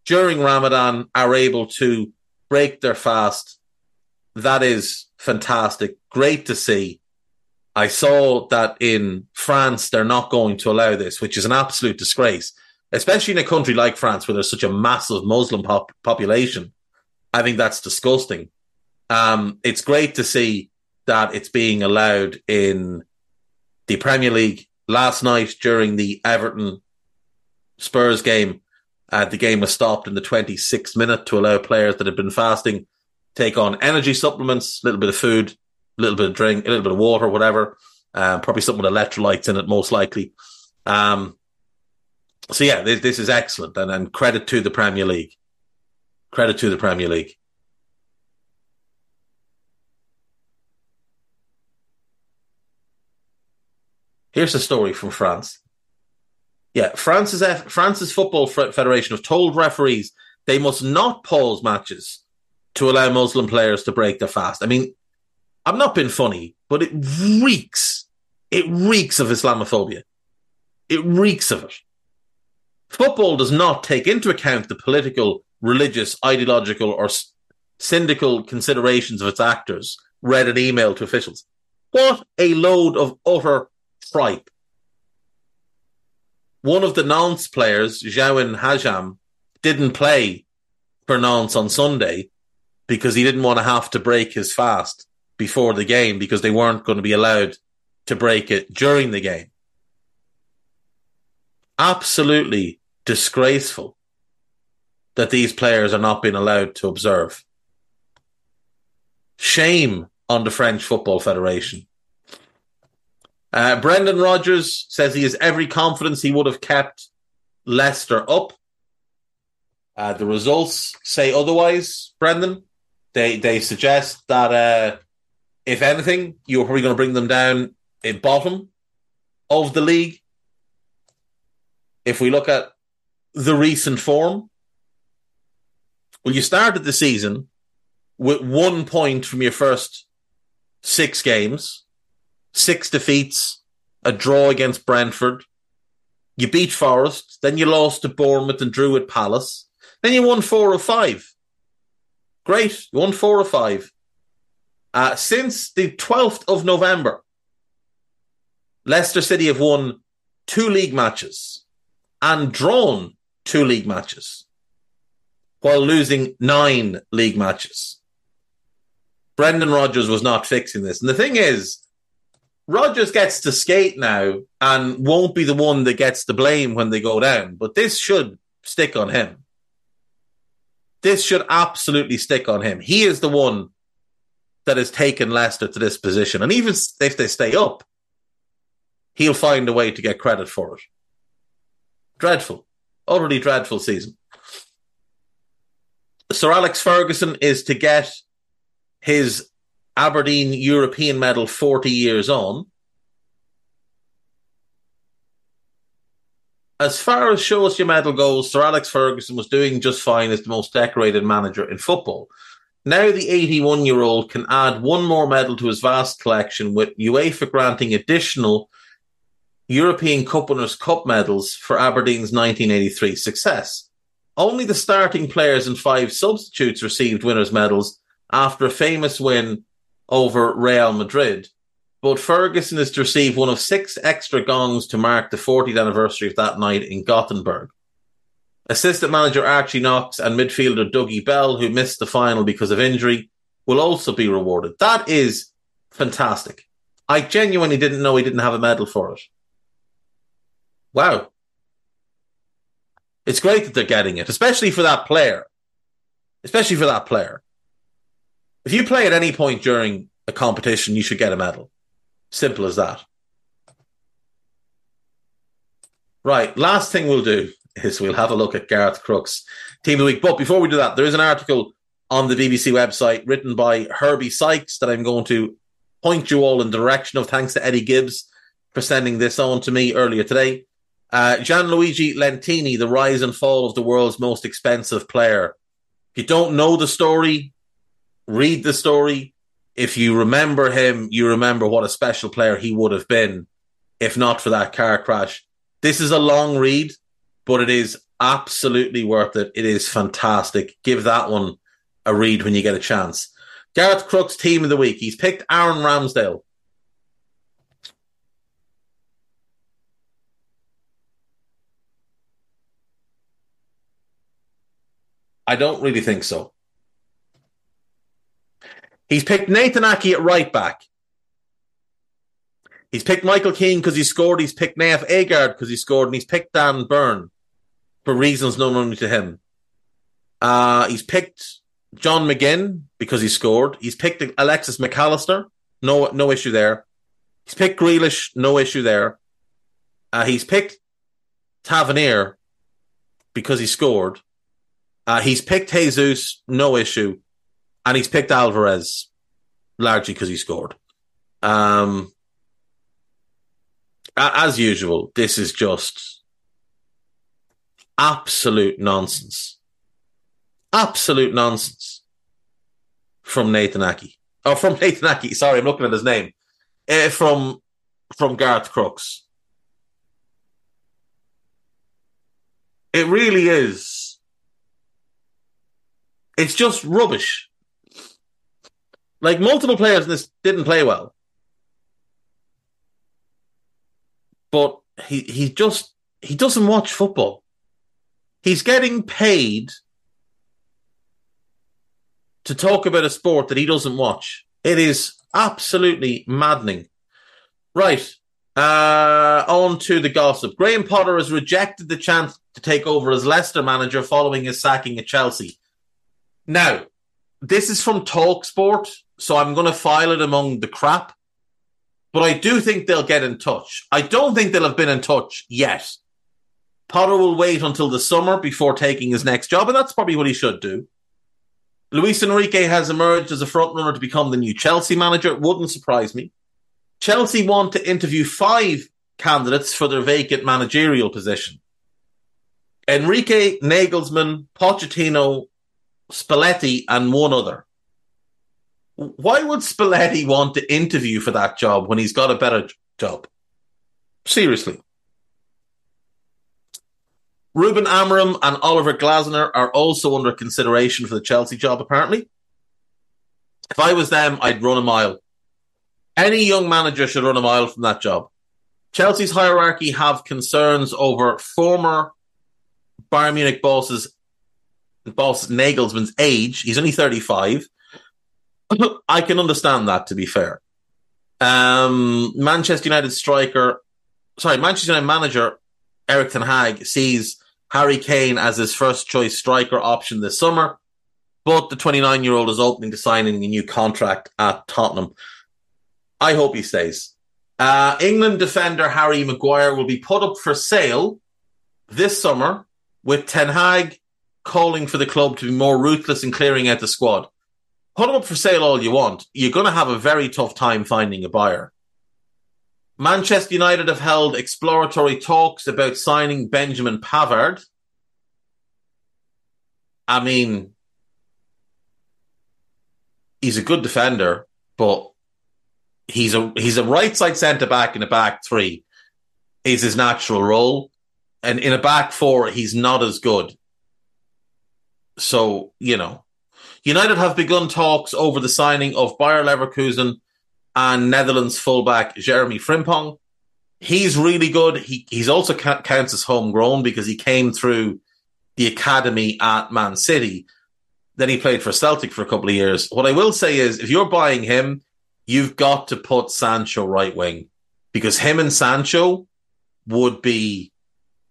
during Ramadan are able to break their fast. That is fantastic. Great to see. I saw that in France, they're not going to allow this, which is an absolute disgrace, especially in a country like France where there's such a massive Muslim pop- population. I think that's disgusting. Um, it's great to see that it's being allowed in the Premier League last night during the Everton Spurs game. Uh, the game was stopped in the 26th minute to allow players that had been fasting take on energy supplements, a little bit of food, a little bit of drink, a little bit of water, whatever. Um, probably something with electrolytes in it, most likely. Um, so yeah, this, this is excellent, and, and credit to the Premier League. Credit to the Premier League. Here's a story from France. Yeah, France's F- France's Football Federation have told referees they must not pause matches to allow Muslim players to break their fast. I mean, I'm not being funny, but it reeks, it reeks of Islamophobia. It reeks of it. Football does not take into account the political, religious, ideological, or syndical considerations of its actors, read an email to officials. What a load of utter tripe. One of the Nantes players, Jaouen Hadjam, didn't play for Nantes on Sunday because he didn't want to have to break his fast before the game because they weren't going to be allowed to break it during the game. Absolutely disgraceful that these players are not being allowed to observe. Shame on the French Football Federation. Uh, Brendan Rodgers says he has every confidence he would have kept Leicester up. Uh, the results say otherwise, Brendan. They they suggest that uh, if anything, you're probably going to bring them down in bottom of the league. If we look at the recent form, well, you started the season with one point from your first six games, six defeats, a draw against Brentford. You beat Forest, then you lost to Bournemouth and drew at Palace. Then you won four of five. Great. You won four or five. Uh, since the 12th of November, Leicester City have won two league matches and drawn two league matches while losing nine league matches. Brendan Rodgers was not fixing this. And the thing is, Rodgers gets to skate now and won't be the one that gets the blame when they go down. But this should stick on him. This should absolutely stick on him. He is the one that has taken Leicester to this position. And even if they stay up, he'll find a way to get credit for it. Dreadful. Already dreadful season. Sir Alex Ferguson is to get his Aberdeen European medal 40 years on. As far as show us your medal goes, Sir Alex Ferguson was doing just fine as the most decorated manager in football. Now the 81 year old can add one more medal to his vast collection with UEFA granting additional European Cup Winners' Cup medals for Aberdeen's 1983 success. Only the starting players and five substitutes received winners' medals after a famous win over Real Madrid. But Ferguson is to receive one of six extra gongs to mark the 40th anniversary of that night in Gothenburg. Assistant manager Archie Knox and midfielder Dougie Bell, who missed the final because of injury, will also be rewarded. That is fantastic. I genuinely didn't know he didn't have a medal for it. Wow. It's great that they're getting it, especially for that player. Especially for that player. If you play at any point during a competition, you should get a medal. Simple as that. Right. Last thing we'll do is we'll have a look at Garth Crooks team of the week. But before we do that, there is an article on the BBC website written by Herbie Sykes that I'm going to point you all in the direction of. Thanks to Eddie Gibbs for sending this on to me earlier today. Uh, Gianluigi Lentini, the rise and fall of the world's most expensive player. If you don't know the story, read the story. If you remember him, you remember what a special player he would have been if not for that car crash. This is a long read, but it is absolutely worth it. It is fantastic. Give that one a read when you get a chance. Garth Crooks team of the week. He's picked Aaron Ramsdale. I don't really think so. He's picked Nathan Aké at right back. He's picked Michael Keane because he scored. He's picked Nayef Aguerd because he scored. And he's picked Dan Burn for reasons known only to him. Uh, he's picked John McGinn because he scored. He's picked Alexis Mac Allister. No, no issue there. He's picked Grealish. No issue there. Uh, he's picked Tavernier because he scored. Uh, he's picked Jesus. No issue and he's picked Alvarez largely because he scored. Um, as usual, this is just absolute nonsense. Absolute nonsense from Nathan Aké. Oh, from (laughs) Nathan Aké. Sorry, I'm looking at his name. Uh, from from Garth Crooks. It really is. It's just rubbish. Like multiple players in this didn't play well. But he he just he doesn't watch football. He's getting paid to talk about a sport that he doesn't watch. It is absolutely maddening. Right. Uh, on to the gossip. Graham Potter has rejected the chance to take over as Leicester manager following his sacking at Chelsea. Now, this is from Talksport so I'm going to file it among the crap. But I do think they'll get in touch. I don't think they'll have been in touch yet. Potter will wait until the summer before taking his next job, and that's probably what he should do. Luis Enrique has emerged as a frontrunner to become the new Chelsea manager. It wouldn't surprise me. Chelsea want to interview five candidates for their vacant managerial position. Enrique, Nagelsmann, Pochettino, Spalletti, and one other. Why would Spalletti want to interview for that job when he's got a better job? Seriously. Ruben Amorim and Oliver Glasner are also under consideration for the Chelsea job, apparently. If I was them, I'd run a mile. Any young manager should run a mile from that job. Chelsea's hierarchy have concerns over former Bayern Munich bosses, boss Nagelsmann's age. He's only 35 (laughs) I can understand that, to be fair. Um, Manchester United striker, sorry, Manchester United manager Erik Ten Hag sees Harry Kane as his first choice striker option this summer, but the 29 year old is opening to signing a new contract at Tottenham. I hope he stays. Uh, England defender Harry Maguire will be put up for sale this summer with Ten Hag calling for the club to be more ruthless in clearing out the squad put them up for sale all you want. You're going to have a very tough time finding a buyer. Manchester United have held exploratory talks about signing Benjamin Pavard. I mean, he's a good defender, but he's a he's a right side centre back in a back three is his natural role. And in a back four, he's not as good. So, you know, United have begun talks over the signing of Bayer Leverkusen and Netherlands fullback Jeremy Frimpong. He's really good. He he's also ca- counts as homegrown because he came through the academy at Man City. Then he played for Celtic for a couple of years. What I will say is, if you're buying him, you've got to put Sancho right wing because him and Sancho would be,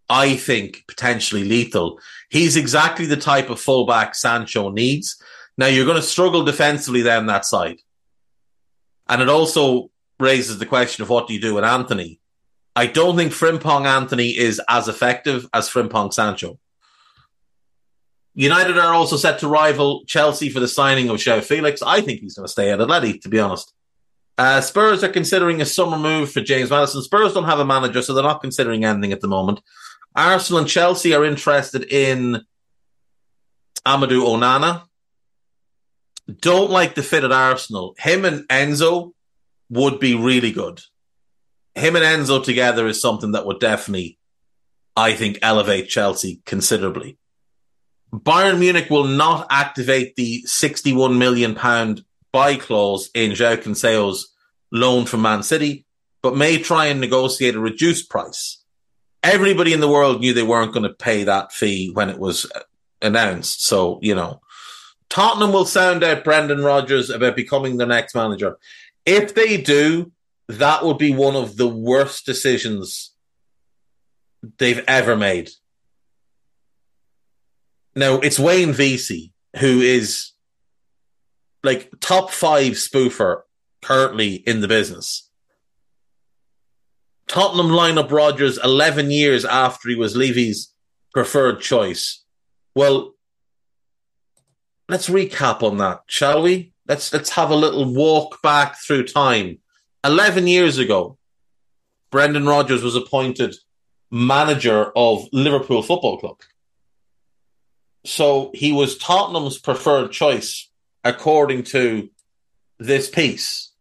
I think, potentially lethal. He's exactly the type of fullback Sancho needs. Now you're going to struggle defensively down that side. And it also raises the question of what do you do with Antony? I don't think Frimpong Antony is as effective as Frimpong Sancho. United are also set to rival Chelsea for the signing of João Felix. I think he's going to stay at Atleti, to be honest. Uh, Spurs are considering a summer move for James Maddison. Spurs don't have a manager, so they're not considering anything at the moment. Arsenal and Chelsea are interested in Amadou Onana. Don't like the fit at Arsenal. Him and Enzo would be really good. Him and Enzo together is something that would definitely, I think, elevate Chelsea considerably. Bayern Munich will not activate the 61 million pound buy clause in João Cancelo's loan from Man City, but may try and negotiate a reduced price. Everybody in the world knew they weren't going to pay that fee when it was uh, announced. So, you know, Tottenham will sound out Brendan Rodgers about becoming the next manager. If they do, that would be one of the worst decisions they've ever made. Now, it's Wayne Veysey, who is like top five spoofer currently in the business. Tottenham line up Rodgers 11 years after he was Levy's preferred choice. Well, let's recap on that, shall we? Let's let's have a little walk back through time. 11 years ago, Brendan Rodgers was appointed manager of Liverpool Football Club. So he was Tottenham's preferred choice according to this piece.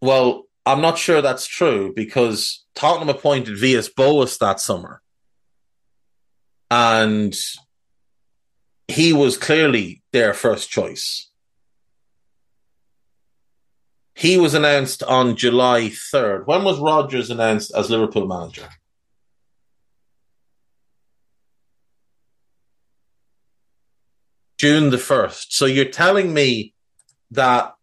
Well, I'm not sure that's true because Tottenham appointed Villas-Boas that summer. And he was clearly their first choice. He was announced on July 3rd. When was Rodgers announced as Liverpool manager? June the 1st. So you're telling me that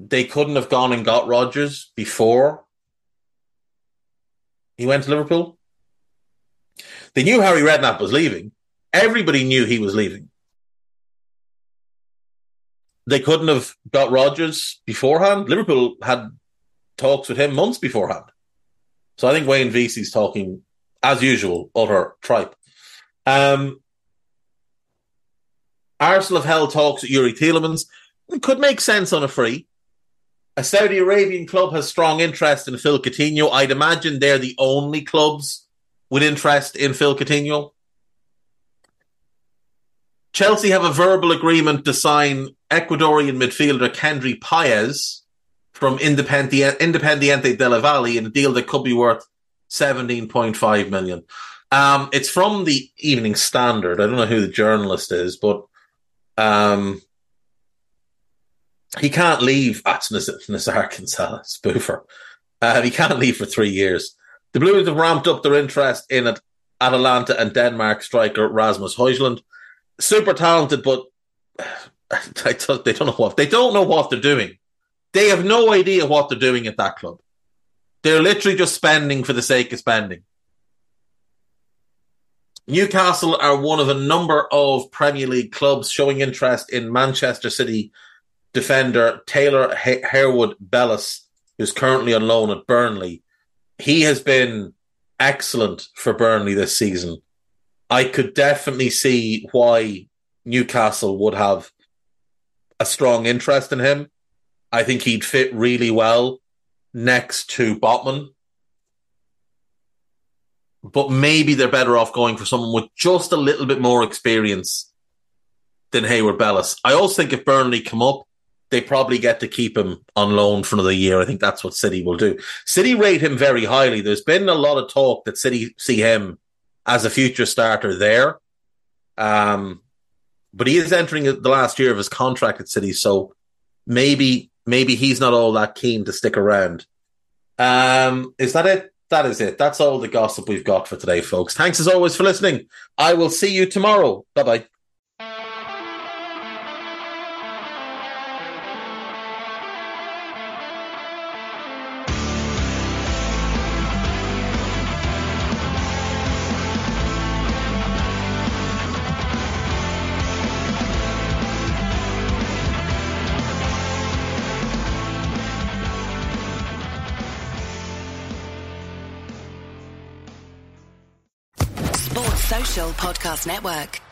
they couldn't have gone and got Rodgers before he went to Liverpool? They knew Harry Redknapp was leaving. Everybody knew he was leaving. They couldn't have got Rodgers beforehand. Liverpool had talks with him months beforehand. So I think Wayne Veysey's talking, as usual, utter tripe. Um, Arsenal have held talks at Youri Tielemans. It could make sense on a free. A Saudi Arabian club has strong interest in Phil Coutinho. I'd imagine they're the only clubs with interest in Phil Coutinho. Chelsea have a verbal agreement to sign Ecuadorian midfielder Kendry Páez from Independiente, Independiente della Valle in a deal that could be worth 17.5 million. Um, it's from the Evening Standard. I don't know who the journalist is, but um, he can't leave. That's Nizaar Kinsella, spoofer. Uh, he can't leave for three years. The Blues have ramped up their interest in at Atalanta and Denmark striker Rasmus Højlund. Super talented, but (sighs) they don't know what they don't know what they're doing. They have no idea what they're doing at that club. They're literally just spending for the sake of spending. Newcastle are one of a number of Premier League clubs showing interest in Manchester City defender Taylor Harwood Bellis, who's currently on loan at Burnley. He has been excellent for Burnley this season. I could definitely see why Newcastle would have a strong interest in him. I think he'd fit really well next to Botman. But maybe they're better off going for someone with just a little bit more experience than Harwood Bellis. I also think if Burnley come up, they probably get to keep him on loan for another year. I think that's what City will do. City rate him very highly. There's been a lot of talk that City see him as a future starter there. Um, but he is entering the last year of his contract at City, so maybe maybe he's not all that keen to stick around. Um, is that it? That is it. That's all the gossip we've got for today, folks. Thanks as always for listening. I will see you tomorrow. Bye bye. Podcast Network.